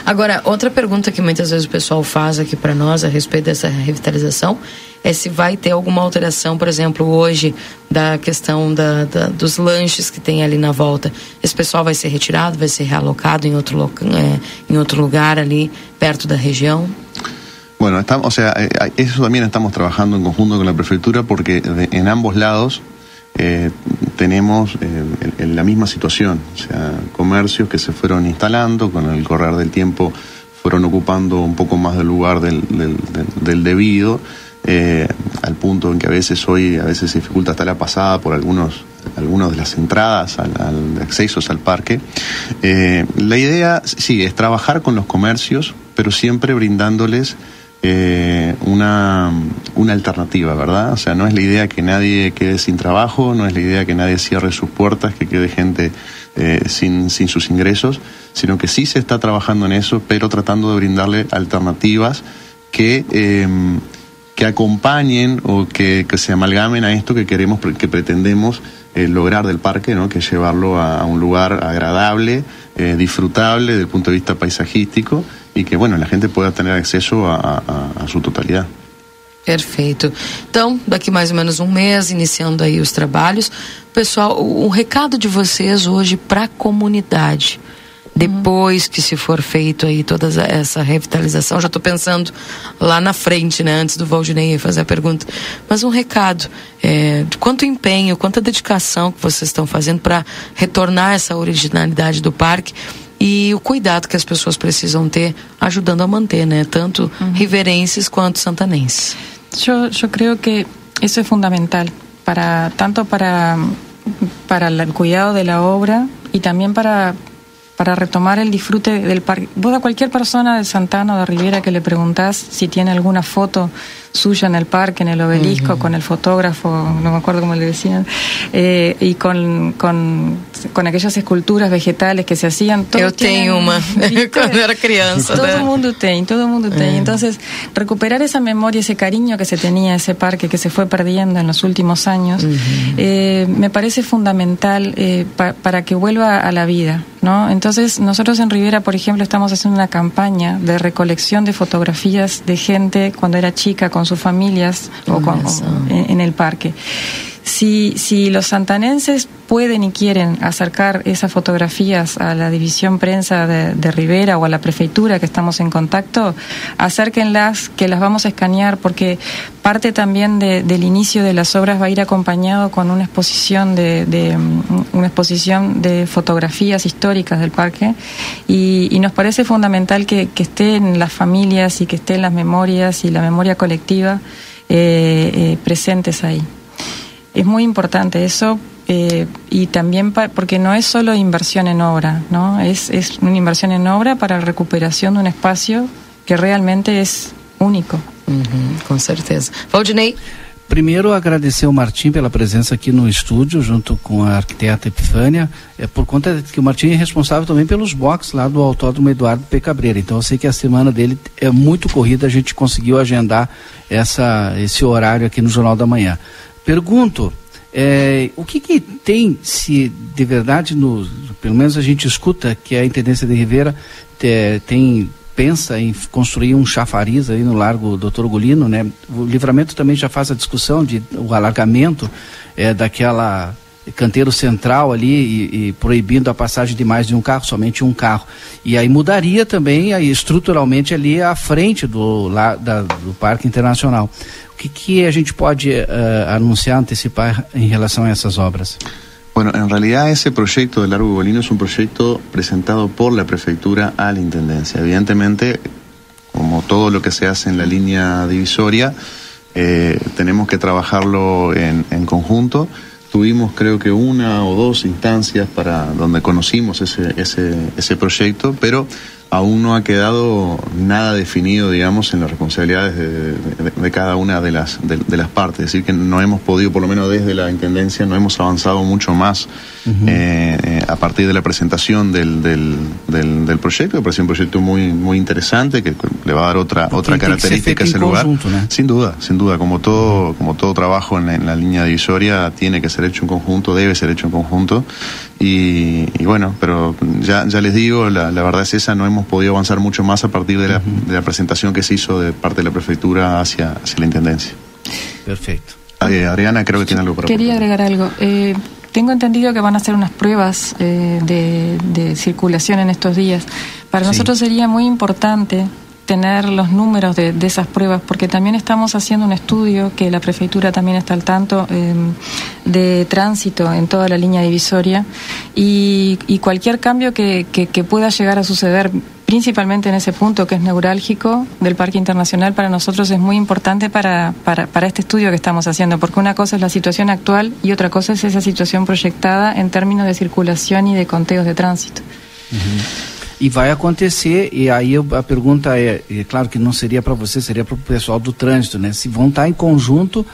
Agora, outra pergunta que muitas vezes o pessoal faz aqui para nós a respeito dessa revitalização é se vai ter alguma alteração, por exemplo, hoje, da questão da, da- dos lanches que tem ali na volta. Esse pessoal vai ser retirado, vai ser realocado em outro, é, em lugar ali, perto da região? Bueno, estamos, o sea, eh, eso también estamos trabajando en conjunto con la prefectura porque de- en ambos lados eh, tenemos eh, el- la misma situación, o sea, comercios que se fueron instalando con el correr del tiempo fueron ocupando un poco más del lugar del, del- del- del debido, eh, al punto en que a veces hoy a veces se dificulta hasta la pasada por algunos algunas de las entradas al, al- accesos al parque. Eh, la idea, sí, es trabajar con los comercios, pero siempre brindándoles eh, una, una alternativa, ¿verdad? O sea, no es la idea que nadie quede sin trabajo, no es la idea que nadie cierre sus puertas, que quede gente eh, sin, sin sus ingresos, sino que sí se está trabajando en eso, pero tratando de brindarle alternativas que, que acompañen o que, que se amalgamen a esto que queremos, que pretendemos eh, lograr del parque, ¿no? que es llevarlo a, un lugar agradable, eh, disfrutable desde el punto de vista paisajístico y que bueno la gente pueda tener acceso a, su totalidad. Perfeito. Então, daqui mais ou menos um mês, iniciando aí os trabalhos. Pessoal, o recado de vocês hoje para a comunidade. Depois que se for feito aí toda essa- revitalização, já estou pensando lá na frente, né? Antes do Valdinei fazer a pergunta. Mas um recado é, quanto empenho, quanta dedicação que vocês estão fazendo para retornar essa originalidade do parque e o cuidado que as pessoas precisam ter ajudando a manter, né? Tanto riverenses quanto santanenses. Yo, yo creo que eso es fundamental, para, tanto para, para el cuidado de la obra y también para, para retomar el disfrute del parque. Vos a cualquier persona de Santana o de Rivera que le preguntás si tiene alguna foto suya en el parque, en el obelisco, con el fotógrafo, no me acuerdo cómo le decían, eh, y con, con, con aquellas esculturas vegetales que se hacían. todos Eu tienen- tenho uma quando era criança. todo el mundo tiene, todo el mundo tiene. Eh. Entonces, recuperar esa memoria, ese cariño que se tenía ese parque, que se fue perdiendo en los últimos años, eh, me parece fundamental eh, pa- para que vuelva a la vida. ¿no? Entonces, nosotros en Rivera, por ejemplo, estamos haciendo una campaña de recolección de fotografías de gente cuando era chica con sus familias o con- en el parque. Si, si los santanenses pueden y quieren acercar esas fotografías a la división prensa de, Rivera o a la prefeitura que estamos en contacto, acérquenlas, que las vamos a escanear, porque parte también de- del inicio de las obras va a ir acompañado con una exposición de, de, mm, una exposición de fotografías históricas del parque y, y nos parece fundamental que, que esté en las familias y que esté en las memorias y la memoria colectiva eh, eh, presentes ahí. Es muy importante eso eh, y también pa- porque no es solo inversión en obra, ¿no? Es, es una inversión en obra para la recuperación de un espacio que realmente es único. Uhum, com certeza. Valdinei? Primeiro, agradecer ao Martim pela presença aqui no estúdio, junto com a arquiteta Epifânia, é por conta de que o Martim é responsável também pelos boxes lá do Autódromo Eduardo P. Cabreira. Então, eu sei que a semana dele é muito corrida, a gente conseguiu agendar essa, esse horário aqui no Jornal da Manhã. Pergunto, é, o que, que, tem, se de verdade, no, pelo menos a gente escuta que a Intendência de Rivera é, tem pensa em construir um chafariz aí no Largo Doutor Golino, né? O livramento também já faz a discussão de o alargamento é, daquela canteiro central ali e, e, proibindo a passagem de mais de um carro, somente um carro. E aí mudaria também aí, estruturalmente ali à frente do, lá, da, do Parque Internacional. Que, que a gente pode uh, anunciar, antecipar em relação a essas obras? Bueno, en realidad ese proyecto de Largo Bolino es un proyecto presentado por la prefectura a la Intendencia. Evidentemente, como todo lo que se hace en la línea divisoria, eh, tenemos que trabajarlo en, en, conjunto. Tuvimos creo que una o dos instancias para donde conocimos ese, ese, ese proyecto, pero aún no ha quedado nada definido, digamos, en las responsabilidades de, cada una de las, de, las partes. Es decir, que no hemos podido, por lo menos desde la Intendencia, no hemos avanzado mucho más eh, eh, a partir de la presentación del, del, del, proyecto. Me parece un proyecto muy, muy interesante que le va a dar otra, otra característica a ese lugar. Sin duda, sin duda. Como todo, como todo trabajo en la, línea divisoria, tiene que ser hecho en conjunto, debe ser hecho en conjunto. Y, bueno, pero ya, ya les digo, la, la verdad es esa, no hemos podido avanzar mucho más a partir de la, de la, presentación que se hizo de parte de la prefectura hacia, hacia la intendencia. Perfecto. Eh, Adriana, creo que tiene algo para Quería agregar algo. Eh, tengo entendido que van a hacer unas pruebas eh, de, de, circulación en estos días. Para nosotros sería muy importante tener los números de, esas pruebas, porque también estamos haciendo un estudio que la prefeitura también está al tanto em, de tránsito en toda la línea divisoria y, cualquier cambio que, que, pueda llegar a suceder principalmente en ese punto que es neurálgico del Parque Internacional, para nosotros es muy importante para, para, este estudio que estamos haciendo, porque una cosa es la situación actual y otra cosa es esa situación proyectada en términos de circulación y de conteos de tránsito. E vai acontecer, e aí a pergunta é, é claro que não seria para você, seria para o pessoal do trânsito, né? Se vão estar tá em conjunto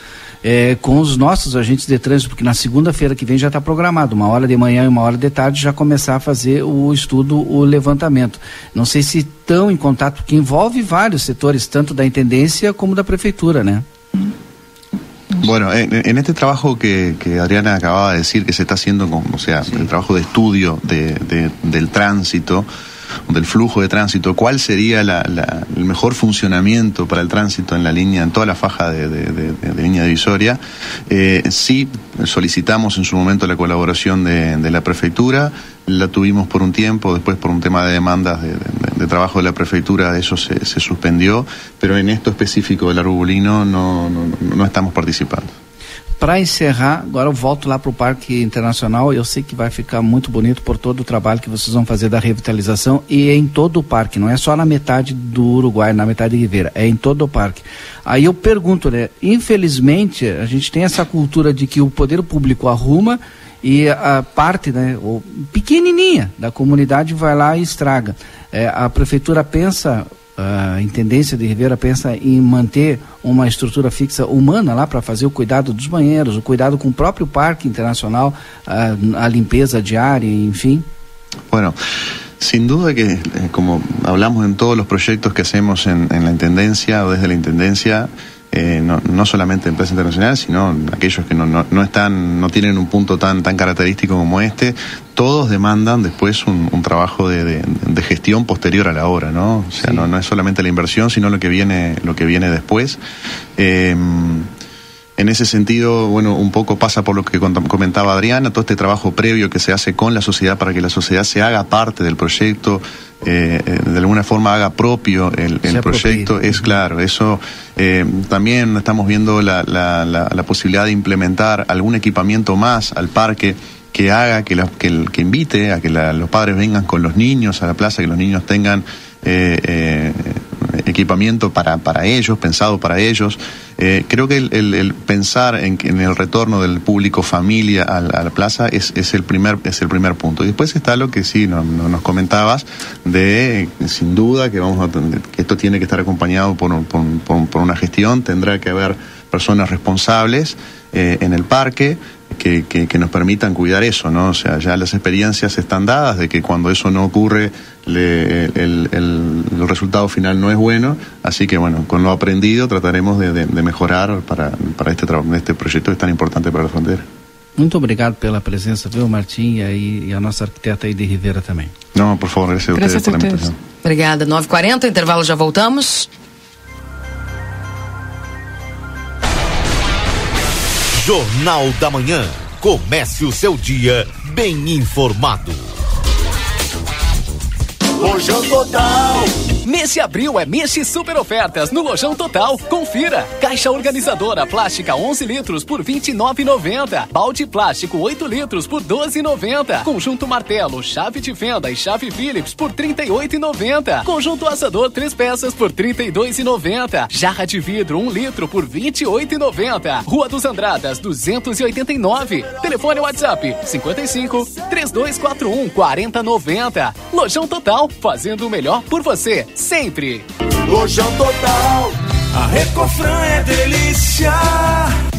é, com os nossos agentes de trânsito, porque na segunda-feira que vem já está programado, uma hora de manhã e uma hora de tarde, já começar a fazer o estudo, o levantamento. Não sei se estão em contato, que envolve vários setores, tanto da intendência como da prefeitura, né? Bueno, en, en, este trabajo que, que, Adriana acababa de decir que se está haciendo, con, o sea, sí. el trabajo de estudio de, de, del tránsito, del flujo de tránsito, cuál sería la, la, el mejor funcionamiento para el tránsito en la línea, en toda la faja de, línea divisoria. Eh, sí solicitamos en su momento la colaboración de, la prefectura, la tuvimos por un tiempo, después por un tema de demandas de, trabajo de la prefectura eso se, se, suspendió, pero en esto específico del Arugulino no, no, no estamos participando. Para encerrar, agora eu volto lá para o Parque Internacional. Eu sei que vai ficar muito bonito por todo o trabalho que vocês vão fazer da revitalização e em todo o parque, não é só na metade do Uruguai, na metade de Ribeira, é em todo o parque. Aí eu pergunto, né? Infelizmente, a gente tem essa cultura de que o poder público arruma e a parte, né, pequenininha da comunidade vai lá e estraga. É, a prefeitura pensa a intendência de Ribeira pensa em manter uma estrutura fixa humana lá para fazer o cuidado dos banheiros, o cuidado com o próprio parque internacional, a, a limpeza diária, enfim? Bueno, sin duda que, eh, como hablamos en todos los proyectos que hacemos en, en la Intendencia o desde la Intendencia, eh, no, no, solamente empresa internacional, sino aquellos que no, no, no, están, no tienen un punto tan, tan característico como este, todos demandan después un, un trabajo de, de, de, gestión posterior a la obra, ¿no? O sea, sí. no, no es solamente la inversión, sino lo que viene, lo que viene después. Eh, en ese sentido, bueno, un poco pasa por lo que comentaba Adriana, todo este trabajo previo que se hace con la sociedad para que la sociedad se haga parte del proyecto, eh, eh de alguna forma haga propio el, el proyecto, es claro, eso eh, también estamos viendo la, la, la, la, posibilidad de implementar algún equipamiento más al parque que haga, que, la, que, que invite a que los padres vengan con los niños a la plaza, que los niños tengan eh, eh, equipamiento para, para ellos, pensado para ellos. Eh, creo que el, pensar en, el retorno del público familia a, la plaza es, es, el primer, es el primer punto. Y después está lo que sí no, no, nos comentabas, de sin duda que, vamos a, que esto tiene que estar acompañado por, por, por, por una gestión, tendrá que haber personas responsables eh, en el parque que, que, que, nos permitan cuidar eso, ¿no? O sea, ya las experiencias están dadas de que cuando eso no ocurre, le, el, el, el, resultado final no es bueno, así que bueno, con lo aprendido trataremos de, de, de mejorar para, para este, este proyecto que es tan importante para la frontera. Muito obrigado pela presença, viu, Martim, e, aí, e a nossa arquiteta aí de Rivera também. Não, por favor, o Graças pela invitação. Obrigada. 9h40, intervalo, já voltamos. Jornal da Manhã. Comece o seu dia bem informado. Lojão Total. Mês abril é mês de super ofertas no Lojão Total. Confira. Caixa organizadora plástica 11 litros por 29,90. Balde plástico 8 litros por 12,90. Conjunto martelo, chave de fenda e chave Phillips por 38,90. Conjunto assador 3 peças por 32,90. Jarra de vidro 1 litro por 28,90. Rua dos Andradas 289. Telefone WhatsApp 55 3241 4090. Lojão Total, fazendo o melhor por você sempre. Lojão Total, a Recofran é delícia.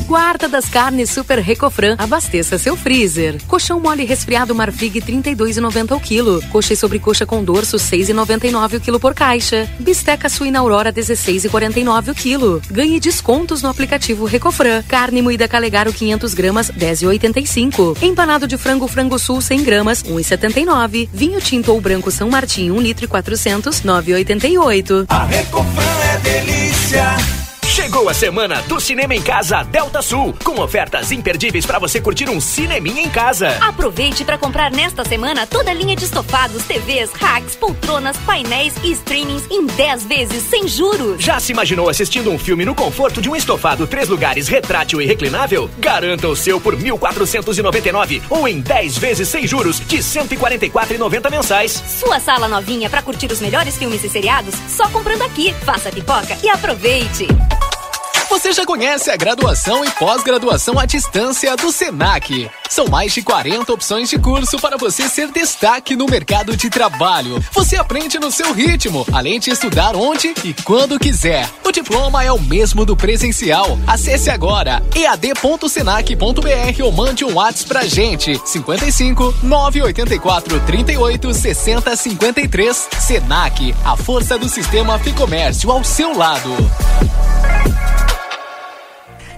Guarda das carnes Super Recofran, abasteça seu freezer. Colchão mole resfriado Marfrig 32,90 o quilo. Coxa e sobrecoxa com dorso 6,99 o quilo por caixa. Bisteca suína Aurora 16,49 o quilo. Ganhe descontos no aplicativo Recofran. Carne moída Calegaro 500 gramas 10,85. Empanado de frango Frango Sul 100 gramas 1,79. Vinho tinto ou branco São Martim 1 litro e 400 9,88. A Recofran é delícia. Bogotá. Chegou a semana do Cinema em Casa Delta Sul, com ofertas imperdíveis para você curtir um cineminha em casa. Aproveite para comprar nesta semana toda a linha de estofados, TVs, racks, poltronas, painéis e streamings em 10 vezes sem juros. Já se imaginou assistindo um filme no conforto de um estofado três lugares retrátil e reclinável? Garanta o seu por 1.499 ou em 10 vezes sem juros de 144,90 mensais. Sua sala novinha para curtir os melhores filmes e seriados só comprando aqui. Faça pipoca e aproveite. Você já conhece a graduação e pós-graduação à distância do SENAC. São mais de 40 opções de curso para você ser destaque no mercado de trabalho. Você aprende no seu ritmo, além de estudar onde e quando quiser. O diploma é o mesmo do presencial. Acesse agora ead.senac.br ou mande um WhatsApp pra gente. 55 984 38 60 53. SENAC, a força do sistema Ficomércio ao seu lado.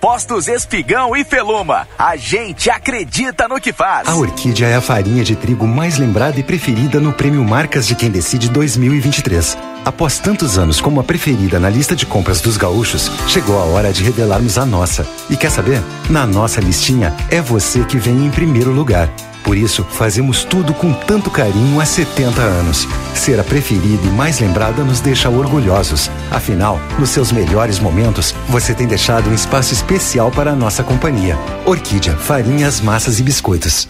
Postos Espigão e Feluma. A gente acredita no que faz. A Orquídea é a farinha de trigo mais lembrada e preferida no Prêmio Marcas de Quem Decide 2023. Após tantos anos como a preferida na lista de compras dos gaúchos, chegou a hora de revelarmos a nossa. E quer saber? Na nossa listinha, é você que vem em primeiro lugar. Por isso, fazemos tudo com tanto carinho há 70 anos. Ser a preferida e mais lembrada nos deixa orgulhosos. Afinal, nos seus melhores momentos, você tem deixado um espaço especial para a nossa companhia. Orquídea, farinhas, massas e biscoitos.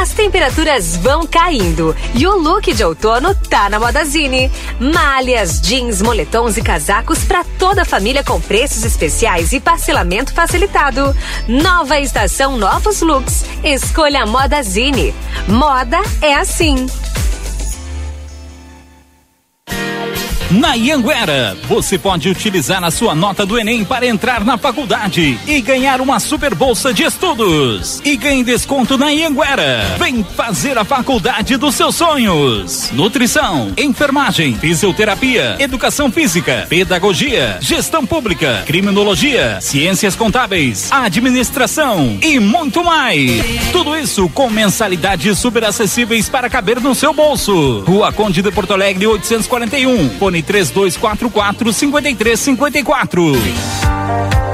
As temperaturas vão caindo e o look de outono tá na Modazine. Malhas, jeans, moletons e casacos para toda a família com preços especiais e parcelamento facilitado. Nova estação, novos looks. Escolha a Modazine. Moda é assim. Na Ianguera, você pode utilizar a sua nota do Enem para entrar na faculdade e ganhar uma super bolsa de estudos. E ganhe desconto na Ianguera. Vem fazer a faculdade dos seus sonhos. Nutrição, enfermagem, fisioterapia, educação física, pedagogia, gestão pública, criminologia, ciências contábeis, administração e muito mais. Tudo isso com mensalidades super acessíveis para caber no seu bolso. Rua Conde de Porto Alegre 841. Fone 3244 5354.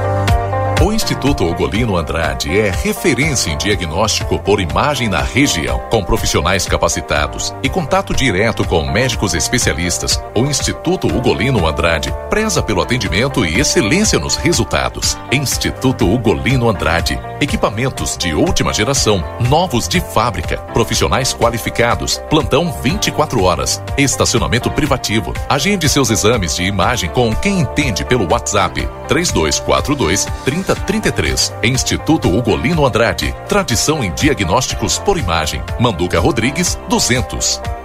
O Instituto Ugolino Andrade é referência em diagnóstico por imagem na região. Com profissionais capacitados e contato direto com médicos especialistas, o Instituto Ugolino Andrade preza pelo atendimento e excelência nos resultados. Instituto Ugolino Andrade. Equipamentos de última geração, novos de fábrica, profissionais qualificados, plantão 24 horas, estacionamento privativo. Agende seus exames de imagem com quem entende pelo WhatsApp 3242 3033. Instituto Ugolino Andrade. Tradição em diagnósticos por imagem. Manduca Rodrigues 200.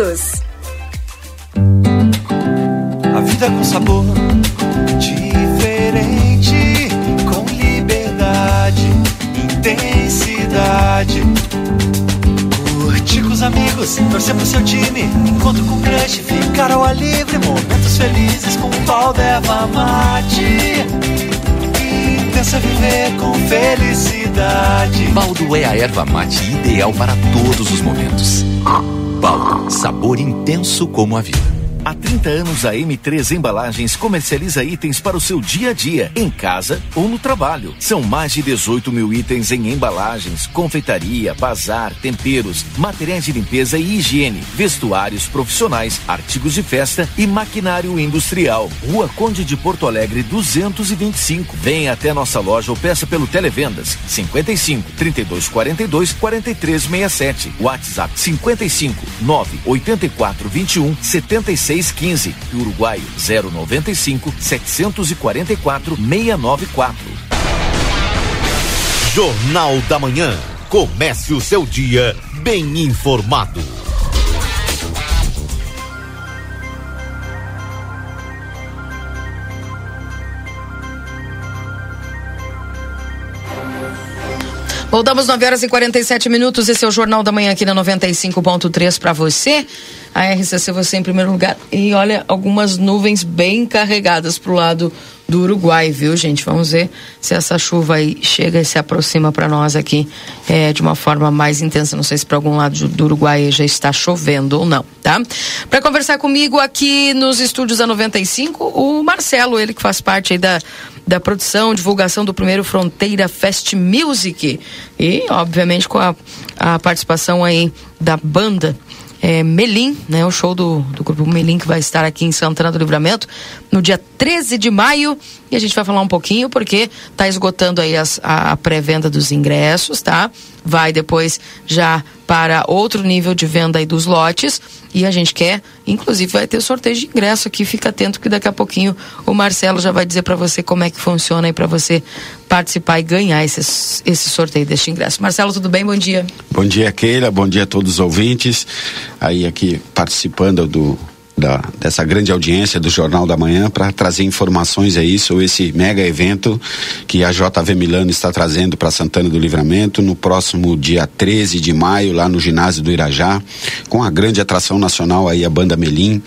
todos. A vida com sabor diferente, com liberdade, intensidade. Curtir com os amigos, torcer pro seu time, encontro com crush, ficar ao ar livre, momentos felizes com um pau de mate. Intensa viver com felicidade. Baldo é a erva mate ideal para todos os momentos. Baldo, sabor intenso como a vida. Há 30 anos, a M3 Embalagens comercializa itens para o seu dia a dia, em casa ou no trabalho. São mais de 18 mil itens em embalagens, confeitaria, bazar, temperos, materiais de limpeza e higiene, vestuários profissionais, artigos de festa e maquinário industrial. Rua Conde de Porto Alegre 225. Venha até nossa loja ou peça pelo Televendas 55 32 42 43 67. WhatsApp 55 9 84 21 76 615 e Uruguai 095 744 694. Jornal da Manhã. Comece o seu dia bem informado. Voltamos 9 horas e 47 minutos. Esse é o Jornal da Manhã aqui na 95.3 para você. A RCC você em primeiro lugar. E olha, algumas nuvens bem carregadas pro lado do Uruguai, viu, gente? Vamos ver se essa chuva aí chega e se aproxima para nós aqui é, de uma forma mais intensa. Não sei se para algum lado do Uruguai já está chovendo ou não, tá? Para conversar comigo aqui nos estúdios da 95, o Marcelo, ele que faz parte aí da, da produção, divulgação do primeiro Fronteira Fest Music. E, obviamente, com a, a participação aí da banda é, Melim, né? O show do, do grupo Melim que vai estar aqui em Santana do Livramento no dia 13 de maio. E a gente vai falar um pouquinho porque tá esgotando aí as, a, a pré-venda dos ingressos, tá? Vai depois já para outro nível de venda aí dos lotes. E a gente quer, inclusive, vai ter sorteio de ingresso aqui. Fica atento que daqui a pouquinho o Marcelo já vai dizer para você como é que funciona aí para você participar e ganhar esse, esse sorteio deste ingresso. Marcelo, tudo bem? Bom dia. Bom dia, Keila. Bom dia a todos os ouvintes. Aí aqui participando do da, dessa grande audiência do Jornal da Manhã para trazer informações aí sobre esse mega evento que a JV Milano está trazendo para Santana do Livramento no próximo dia 13 de maio, lá no ginásio do Irajá, com a grande atração nacional aí, a banda Melim,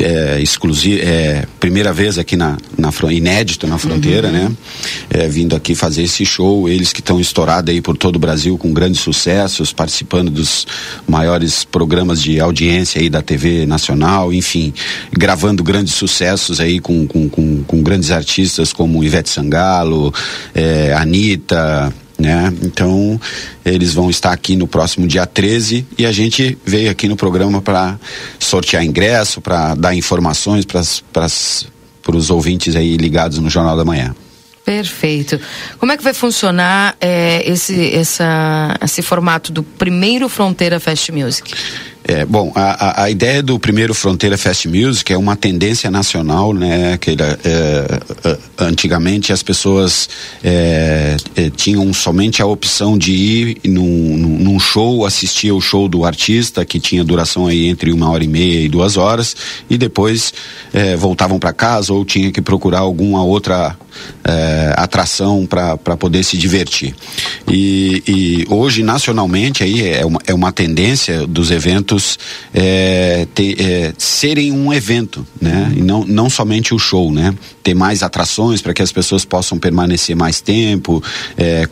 é, exclusiva, é, primeira vez aqui na, na inédito na fronteira, uhum. né? É, vindo aqui fazer esse show, eles que estão estourados aí por todo o Brasil com grandes sucessos, participando dos maiores programas de audiência aí da TV nacional, enfim enfim, gravando grandes sucessos aí com, com, com, com grandes artistas como Ivete Sangalo, é, Anitta, né? Então, eles vão estar aqui no próximo dia 13 e a gente veio aqui no programa para sortear ingresso, para dar informações para os ouvintes aí ligados no Jornal da Manhã. Perfeito. Como é que vai funcionar é, esse, essa, esse formato do primeiro Fronteira Fest Music? É, bom, a, a, ideia do primeiro Fronteira Fest Music é uma tendência nacional, né? Que é, é, antigamente as pessoas é, é, tinham somente a opção de ir num, num show, assistir ao show do artista, que tinha duração aí entre uma hora e meia e duas horas, e depois é, voltavam para casa ou tinha que procurar alguma outra é, atração para poder se divertir. E, e, hoje, nacionalmente, aí é uma, é uma tendência dos eventos é, ter, é, serem um evento, né? E não, não somente o show, né? Ter mais atrações para que as pessoas possam permanecer mais tempo,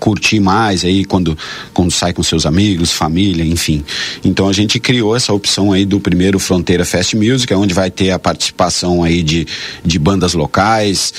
curtir mais aí quando, quando sai com seus amigos, família, enfim. Então a gente criou essa opção aí do primeiro Fronteira Fest Music, onde vai ter a participação aí de, de bandas locais,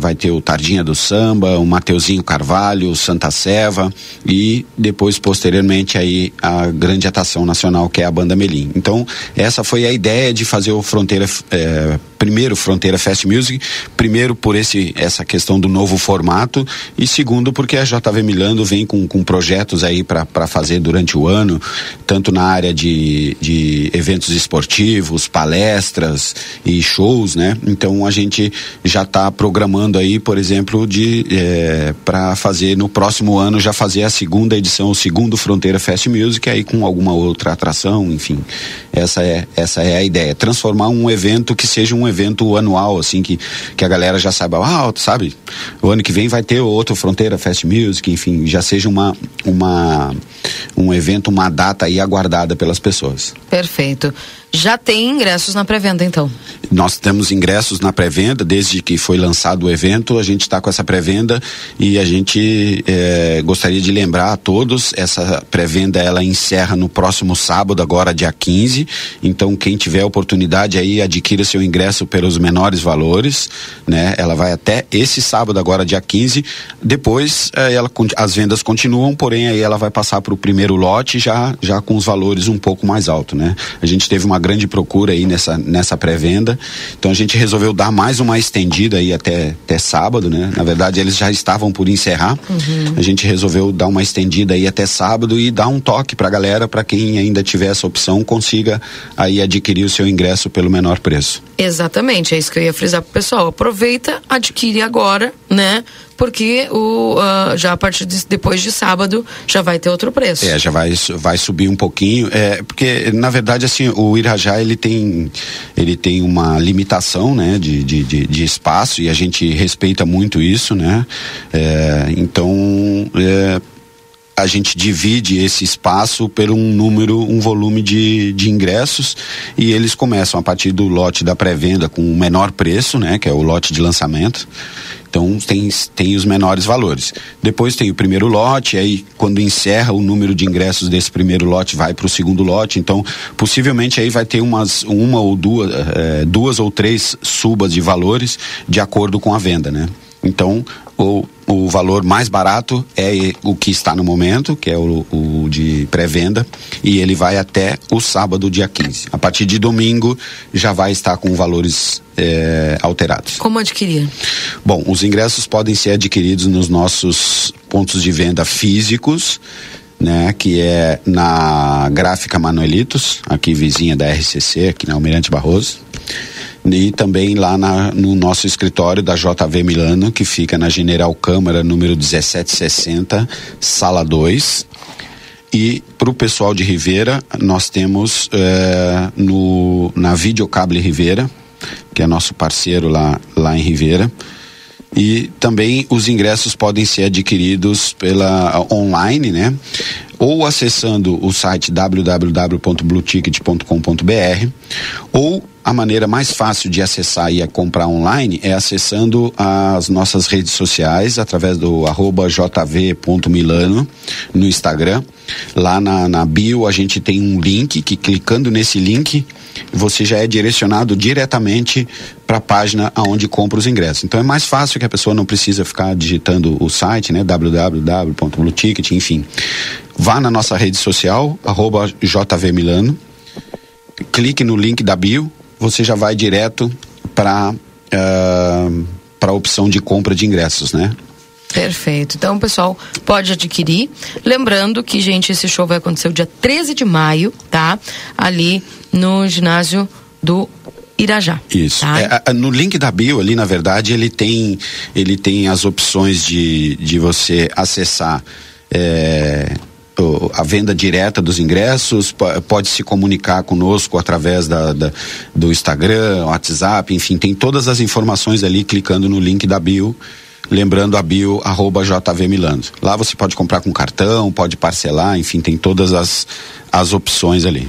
vai ter o Tardinha do Samba, o Mateuzinho Carvalho, o Santa Seva e depois posteriormente aí a grande atração nacional que é a banda Melim. Então essa foi a ideia de fazer o Fronteira é, primeiro Fronteira Fest Music, primeiro por esse essa questão do novo formato e segundo porque a JV Milano vem com, com projetos aí para fazer durante o ano, tanto na área de, de eventos esportivos, palestras e shows, né? Então a gente já está programando aí por exemplo, de é, para fazer no próximo ano já fazer a segunda edição, o segundo Fronteira Fest Music, aí com alguma outra atração, enfim. Essa é essa é a ideia, transformar um evento que seja um evento anual, assim que que a galera já saiba, ah, sabe, o ano que vem vai ter outro Fronteira Fest Music, enfim, já seja uma uma um evento, uma data aí aguardada pelas pessoas. Perfeito. Já tem ingressos na pré-venda, então? Nós temos ingressos na pré-venda, desde que foi lançado o evento, a gente está com essa pré-venda e a gente é, gostaria de lembrar a todos, essa pré-venda ela encerra no próximo sábado, agora dia 15. Então, quem tiver oportunidade aí, adquira seu ingresso pelos menores valores, né? Ela vai até esse sábado, agora dia 15. Depois, é, ela, as vendas continuam, porém aí ela vai passar para o primeiro lote já, já com os valores um pouco mais altos, né? A gente teve uma grande procura aí nessa, nessa pré-venda. Então a gente resolveu dar mais uma estendida aí até, até sábado, né? Na verdade, eles já estavam por encerrar. Uhum. A gente resolveu dar uma estendida aí até sábado e dar um toque pra galera, para quem ainda tiver essa opção, consiga aí adquirir o seu ingresso pelo menor preço. Exatamente, é isso que eu ia frisar pro pessoal. Aproveita, adquire agora, né? Porque o, uh, já a partir de depois de sábado já vai ter outro preço. É, já vai, vai subir um pouquinho, é, porque na verdade assim, o Irajá ele tem, ele tem uma limitação, né, de, de, de, de espaço e a gente respeita muito isso, né, é, então, é, a gente divide esse espaço por um número, um volume de, de ingressos e eles começam a partir do lote da pré-venda com o menor preço, né, que é o lote de lançamento. Então tem, tem os menores valores. Depois tem o primeiro lote, aí quando encerra o número de ingressos desse primeiro lote vai para o segundo lote. Então possivelmente aí vai ter umas uma ou duas, é, duas ou três subas de valores de acordo com a venda, né? Então o, o valor mais barato é o que está no momento, que é o, o de pré-venda, e ele vai até o sábado, dia 15. A partir de domingo já vai estar com valores é, alterados. Como adquirir? Bom, os ingressos podem ser adquiridos nos nossos pontos de venda físicos. Né, que é na Gráfica Manuelitos, aqui vizinha da RCC, aqui na Almirante Barroso e também lá na, no nosso escritório da JV Milano, que fica na General Câmara, número 1760, sala 2. E para o pessoal de Ribeira, nós temos é, no, na Videocable Ribeira, que é nosso parceiro lá, lá em Ribeira. E também os ingressos podem ser adquiridos pela online, né? Ou acessando o site www.blueticket.com.br ou a maneira mais fácil de acessar e comprar online é acessando as nossas redes sociais através do arroba jv.milano no Instagram. Lá na, na bio a gente tem um link que clicando nesse link você já é direcionado diretamente para a página aonde compra os ingressos. Então é mais fácil que a pessoa não precisa ficar digitando o site, né, www.blueticket, enfim. Vá na nossa rede social arroba jvmilano, clique no link da bio você já vai direto para uh, para a opção de compra de ingressos, né? Perfeito. Então, o pessoal pode adquirir. Lembrando que, gente, esse show vai acontecer o dia 13 de maio, tá? Ali no ginásio do Irajá. Isso. Tá? É, no link da bio ali, na verdade, ele tem, ele tem as opções de, de você acessar é, o- a venda direta dos ingressos, po- pode se comunicar conosco através da, da- do Instagram, WhatsApp, enfim, tem todas as informações ali clicando no link da bio. Lembrando a bio arroba JV Milano. Lá você pode comprar com cartão, pode parcelar, enfim, tem todas as, as opções ali.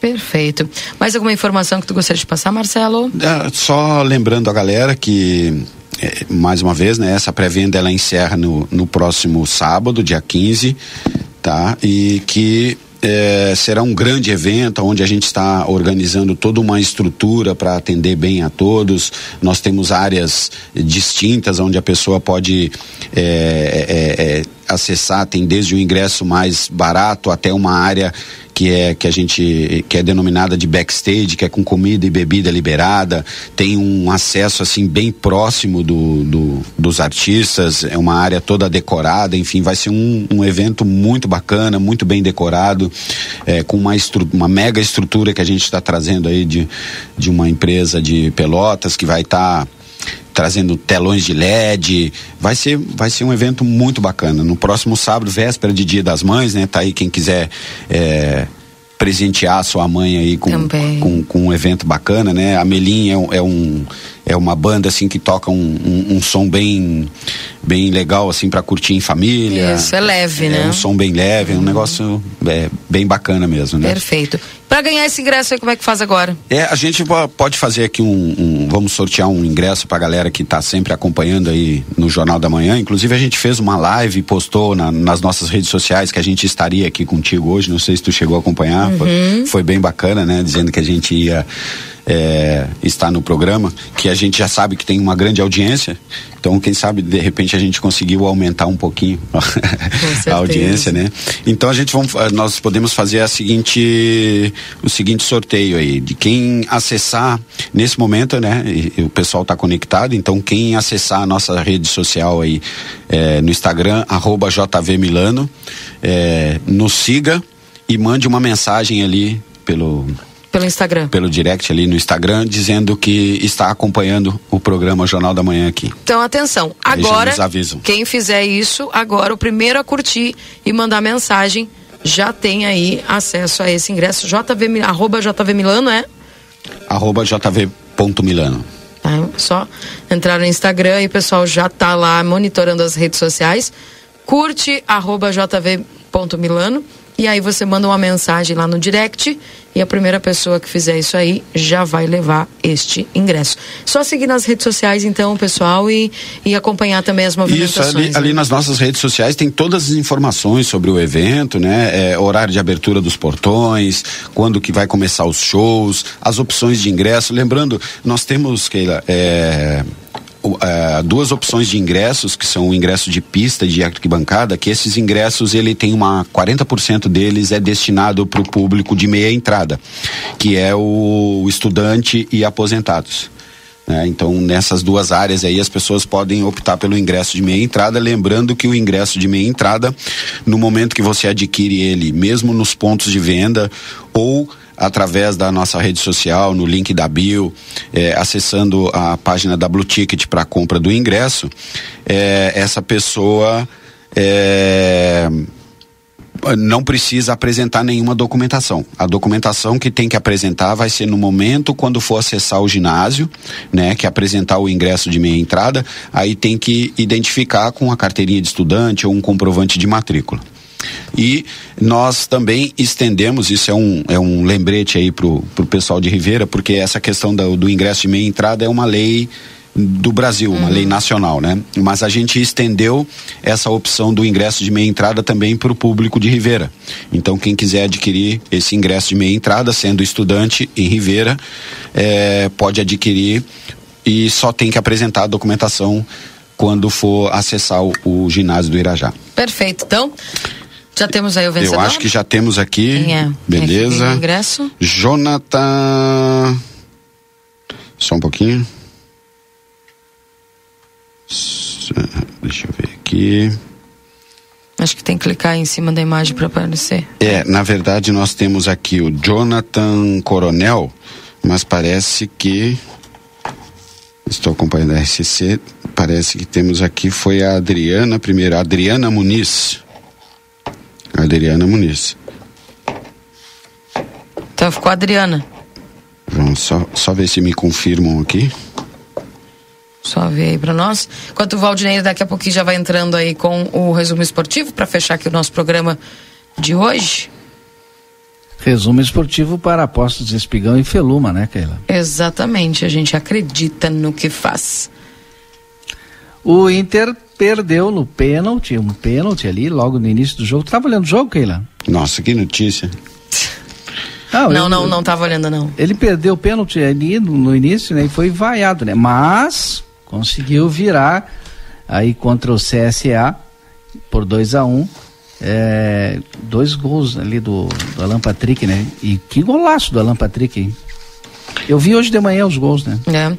Perfeito. Mais alguma informação que tu gostaria de passar, Marcelo? É, só lembrando a galera que, é, mais uma vez, né, essa pré-venda ela encerra no, no próximo sábado, dia 15, tá? E que é, será um grande evento onde a gente está organizando toda uma estrutura para atender bem a todos. Nós temos áreas distintas onde a pessoa pode é, é, é, acessar, tem desde o ingresso mais barato até uma área que é que a gente que é denominada de backstage, que é com comida e bebida liberada, tem um acesso assim bem próximo do, do- dos artistas, é uma área toda decorada, enfim, vai ser um, um evento muito bacana, muito bem decorado, é, com uma, uma mega estrutura que a gente está trazendo aí de, de uma empresa de pelotas que vai estar trazendo telões de LED. Vai ser, vai ser um evento muito bacana. No próximo sábado, véspera de Dia das Mães, né? Tá aí quem quiser é, presentear a sua mãe aí com, com, com um evento bacana, né? A Melim é, um- é um é uma banda assim que toca um, um, um som bem bem legal assim para curtir em família. Isso, é leve, É né? um som bem leve, é um negócio é, bem bacana mesmo, né? Perfeito. Para ganhar esse ingresso aí, como é que faz agora? É, a gente po- pode fazer aqui um, um- vamos sortear um ingresso pra galera que tá sempre acompanhando aí no Jornal da Manhã. Inclusive a gente fez uma live e postou na- nas nossas redes sociais que a gente estaria aqui contigo hoje. Não sei se tu chegou a acompanhar. Foi, Uhum. foi bem bacana, né? Dizendo que a gente ia é, estar no programa, que a gente já sabe que tem uma grande audiência. Então, quem sabe, de repente, a gente conseguiu aumentar um pouquinho a audiência, né? Então, a gente vamos, eh, nós podemos fazer a seguinte, o seguinte sorteio aí, de quem acessar, nesse momento, né? e- e o pessoal está conectado, então quem acessar a nossa rede social aí, eh, no Instagram, arroba JVMilano, eh, nos siga e mande uma mensagem ali pelo Pelo Instagram. pelo direct ali no Instagram, dizendo que está acompanhando o programa Jornal da Manhã aqui. Então, atenção. Agora, quem fizer isso, agora o primeiro a curtir e mandar mensagem já tem aí acesso a esse ingresso. JV, arroba JV Milano, é? Arroba jv.milano. Tá? Só entrar no Instagram e o pessoal já tá lá monitorando as redes sociais. Curte arroba jv.milano e aí você manda uma mensagem lá no direct e a primeira pessoa que fizer isso aí já vai levar este ingresso. Só seguir nas redes sociais então, pessoal, e, e acompanhar também as Isso, movimentações. ali, ali né? nas nossas redes sociais tem todas as informações sobre o evento, né? É, horário de abertura dos portões, quando que vai começar os shows, as opções de ingresso. Lembrando, nós temos, Keila, é, é, duas opções de ingressos, que são o ingresso de pista e de arquibancada, que esses ingressos, ele tem uma 40% deles é destinado para o público de meia entrada, que é o estudante e aposentados. né? Então, nessas duas áreas aí, as pessoas podem optar pelo ingresso de meia entrada, lembrando que o ingresso de meia entrada, no momento que você adquire ele, mesmo nos pontos de venda ou através da nossa rede social, no link da bio, eh, acessando a página da Blue Ticket para compra do ingresso, eh, essa pessoa eh, não precisa apresentar nenhuma documentação. A documentação que tem que apresentar vai ser no momento quando for acessar o ginásio, né, que apresentar o ingresso de meia entrada, aí tem que identificar com a carteirinha de estudante ou um comprovante de matrícula. E nós também estendemos, isso é um, é um lembrete aí pro, pro pessoal de Ribeira, porque essa questão do, do ingresso de meia entrada é uma lei do Brasil, uma lei nacional, né? Mas a gente estendeu essa opção do ingresso de meia entrada também para o público de Ribeira. Então, quem quiser adquirir esse ingresso de meia entrada, sendo estudante em Ribeira, eh, pode adquirir e só tem que apresentar a documentação quando for acessar o, o ginásio do Irajá. Perfeito. Então, já temos aí o vencedor? Eu acho que já temos aqui. Quem é? Beleza. Quem é ingresso? Jonathan. Só um pouquinho. Deixa eu ver aqui. aqui. Acho que tem que clicar em cima da imagem para aparecer. É, na verdade nós temos aqui o Jonathan Coronel, mas parece que estou acompanhando a RCC, parece que temos aqui foi a Adriana primeiro, a Adriana Muniz. Adriana Muniz. Então ficou a Adriana. Vamos só, só ver se me confirmam aqui. Só ver aí para nós. Enquanto o Valdinei daqui a pouquinho já vai entrando aí com o resumo esportivo para fechar aqui o nosso programa de hoje. Resumo esportivo para apostos de Espigão e Feluma, né, Keila? Exatamente, a gente acredita no que faz. O Inter perdeu no pênalti, um pênalti ali logo no início do jogo. Tu tava olhando o jogo, Keila? Nossa, que notícia. Não, eu- não, não, não tava olhando não. Ele perdeu o pênalti ali no, no início, né? E foi vaiado, né? Mas conseguiu virar aí contra o CSA por 2 a 1 um, é, dois gols ali do, do Alan Patrick, né? E que golaço do Alan Patrick, hein? Eu vi hoje de manhã os gols, né? É.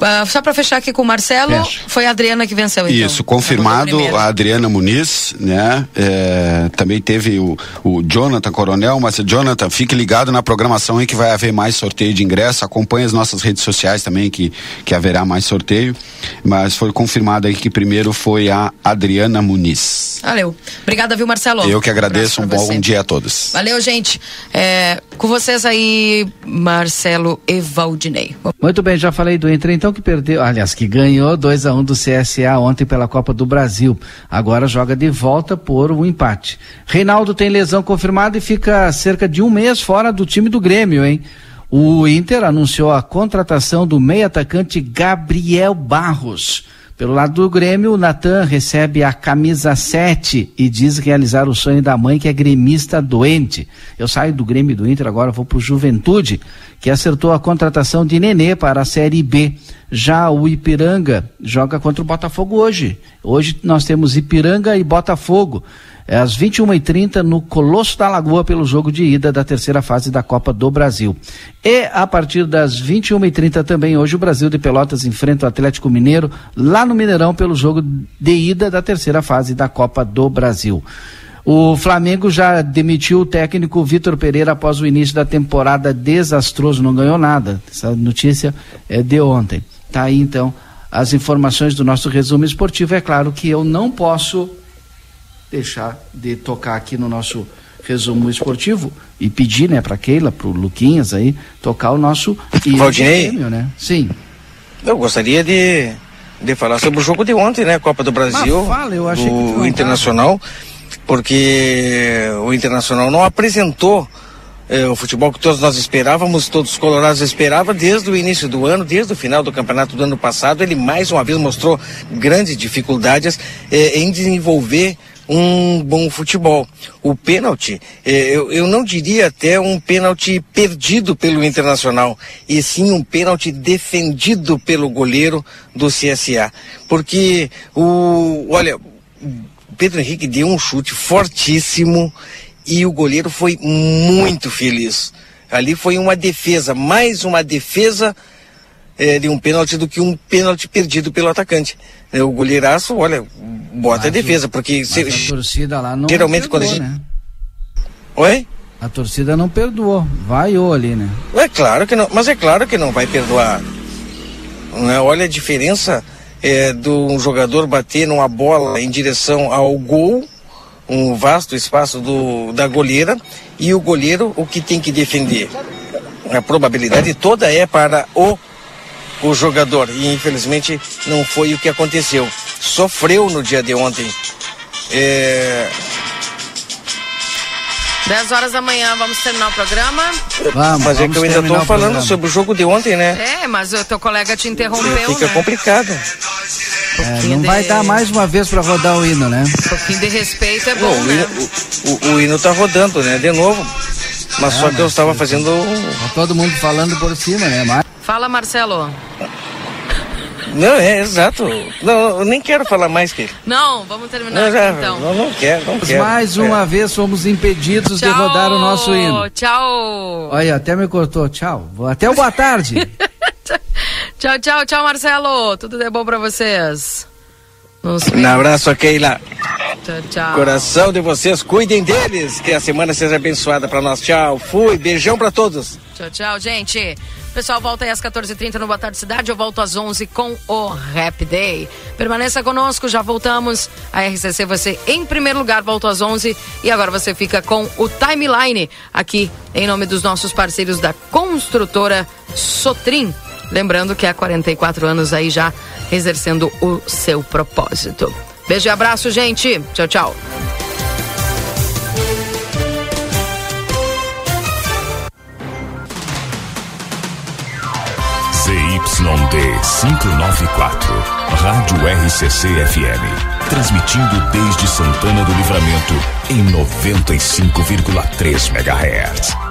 Ah, só para fechar aqui com o Marcelo, Fecha. foi a Adriana que venceu então. Isso, confirmado a Adriana Muniz, né? É, também teve o, o Jonathan Coronel, mas Jonathan, fique ligado na programação aí que vai haver mais sorteio de ingresso. Acompanhe as nossas redes sociais também que, que haverá mais sorteio. Mas foi confirmado aí que primeiro foi a Adriana Muniz. Valeu. Obrigada, viu, Marcelo? Eu que agradeço, um pra bom dia a todos. Valeu, gente. É, com vocês aí, Marcelo e Valdinei. Muito bem, já falei do Inter, então que perdeu, aliás, que ganhou 2 a 1 um do CSA ontem pela Copa do Brasil. Agora joga de volta por um empate. Reinaldo tem lesão confirmada e fica cerca de um mês fora do time do Grêmio, hein? O Inter anunciou a contratação do meio atacante Gabriel Barros. Pelo lado do Grêmio, o Natan recebe a camisa 7 e diz realizar o sonho da mãe que é gremista doente. Eu saio do Grêmio do Inter, agora vou para o Juventude, que acertou a contratação de Nenê para a Série B. Já o Ipiranga joga contra o Botafogo hoje. Hoje nós temos Ipiranga e Botafogo. É às 21h30 no Colosso da Lagoa pelo jogo de ida da terceira fase da Copa do Brasil. E a partir das 21h30 também hoje o Brasil de Pelotas enfrenta o Atlético Mineiro lá no Mineirão pelo jogo de ida da terceira fase da Copa do Brasil. O Flamengo já demitiu o técnico Vitor Pereira após o início da temporada desastroso, não ganhou nada. Essa notícia é de ontem. Tá aí então as informações do nosso resumo esportivo. É claro que eu não posso deixar de tocar aqui no nosso resumo esportivo e pedir, né, para Keila, pro Luquinhas aí, tocar o nosso do Grêmio, né? Sim. Eu gostaria de, de falar sobre o jogo de ontem, né? Copa do Brasil. Mas fala, eu achei que tu não o tava. Internacional, porque o Internacional não apresentou eh, o futebol que todos nós esperávamos, todos os colorados esperavam desde o início do ano, desde o final do campeonato do ano passado. Ele mais uma vez mostrou grandes dificuldades eh, em desenvolver um bom futebol. O pênalti, eh, eu, eu não diria até um pênalti perdido pelo Internacional, e sim um pênalti defendido pelo goleiro do CSA. Porque o, olha, Pedro Henrique deu um chute fortíssimo e o goleiro foi muito feliz. Ali foi uma defesa, mais uma defesa eh, de um pênalti do que um pênalti perdido pelo atacante. O goleiraço, olha, bota a defesa, porque se- Mas a torcida lá não geralmente quando a perdoou, gente. né? Oi? A torcida não perdoou, vaiou ali, né? É claro que não, mas é claro que não vai perdoar. Né? Olha a diferença é, de um jogador bater numa bola em direção ao gol, um vasto espaço do, da goleira, e o goleiro o que tem que defender. A probabilidade toda é para o, o jogador, e infelizmente não foi o que aconteceu. Sofreu no dia de ontem. É, 10 horas da manhã, vamos terminar o programa. mas é que eu ainda estou falando sobre o jogo de ontem, né? É, mas o teu colega te interrompeu, Fica né? complicado. É, não vai dar mais uma vez para rodar o hino, né? Um pouquinho de respeito é bom, Não, o, né? hino, o, o- o hino tá rodando, né? De novo. Mas É, só que eu estava fazendo. Tá todo mundo falando por cima, né? Mas... Fala, Marcelo. Não, é exato. Não, eu nem quero falar mais que. Não, vamos terminar Não, já, aqui, então. não, não quero, não quero. Mais uma É. vez fomos impedidos de Tchau, rodar o nosso hino. Tchau. Olha, até me cortou. Tchau. Até o boa tarde. Tchau, tchau, tchau, Marcelo. Tudo de bom pra vocês. Um abraço, Keila. Tchau, tchau. Coração de vocês, cuidem deles. Que a semana seja abençoada para nós. Tchau. Fui. Beijão para todos. Tchau, tchau, gente. Pessoal, volta aí às 14h30 no Boa Tarde Cidade. Eu volto às 11 com o Rap Day. Permaneça conosco, já voltamos. A RCC, você em primeiro lugar, volta às 11 E agora você fica com o Timeline aqui, em nome dos nossos parceiros da construtora Sotrim. Lembrando que há 44 anos aí já exercendo o seu propósito. Beijo e abraço, gente. Tchau, tchau. ZYD 594, Rádio RCC FM. Transmitindo desde Santana do Livramento em 95,3 MHz.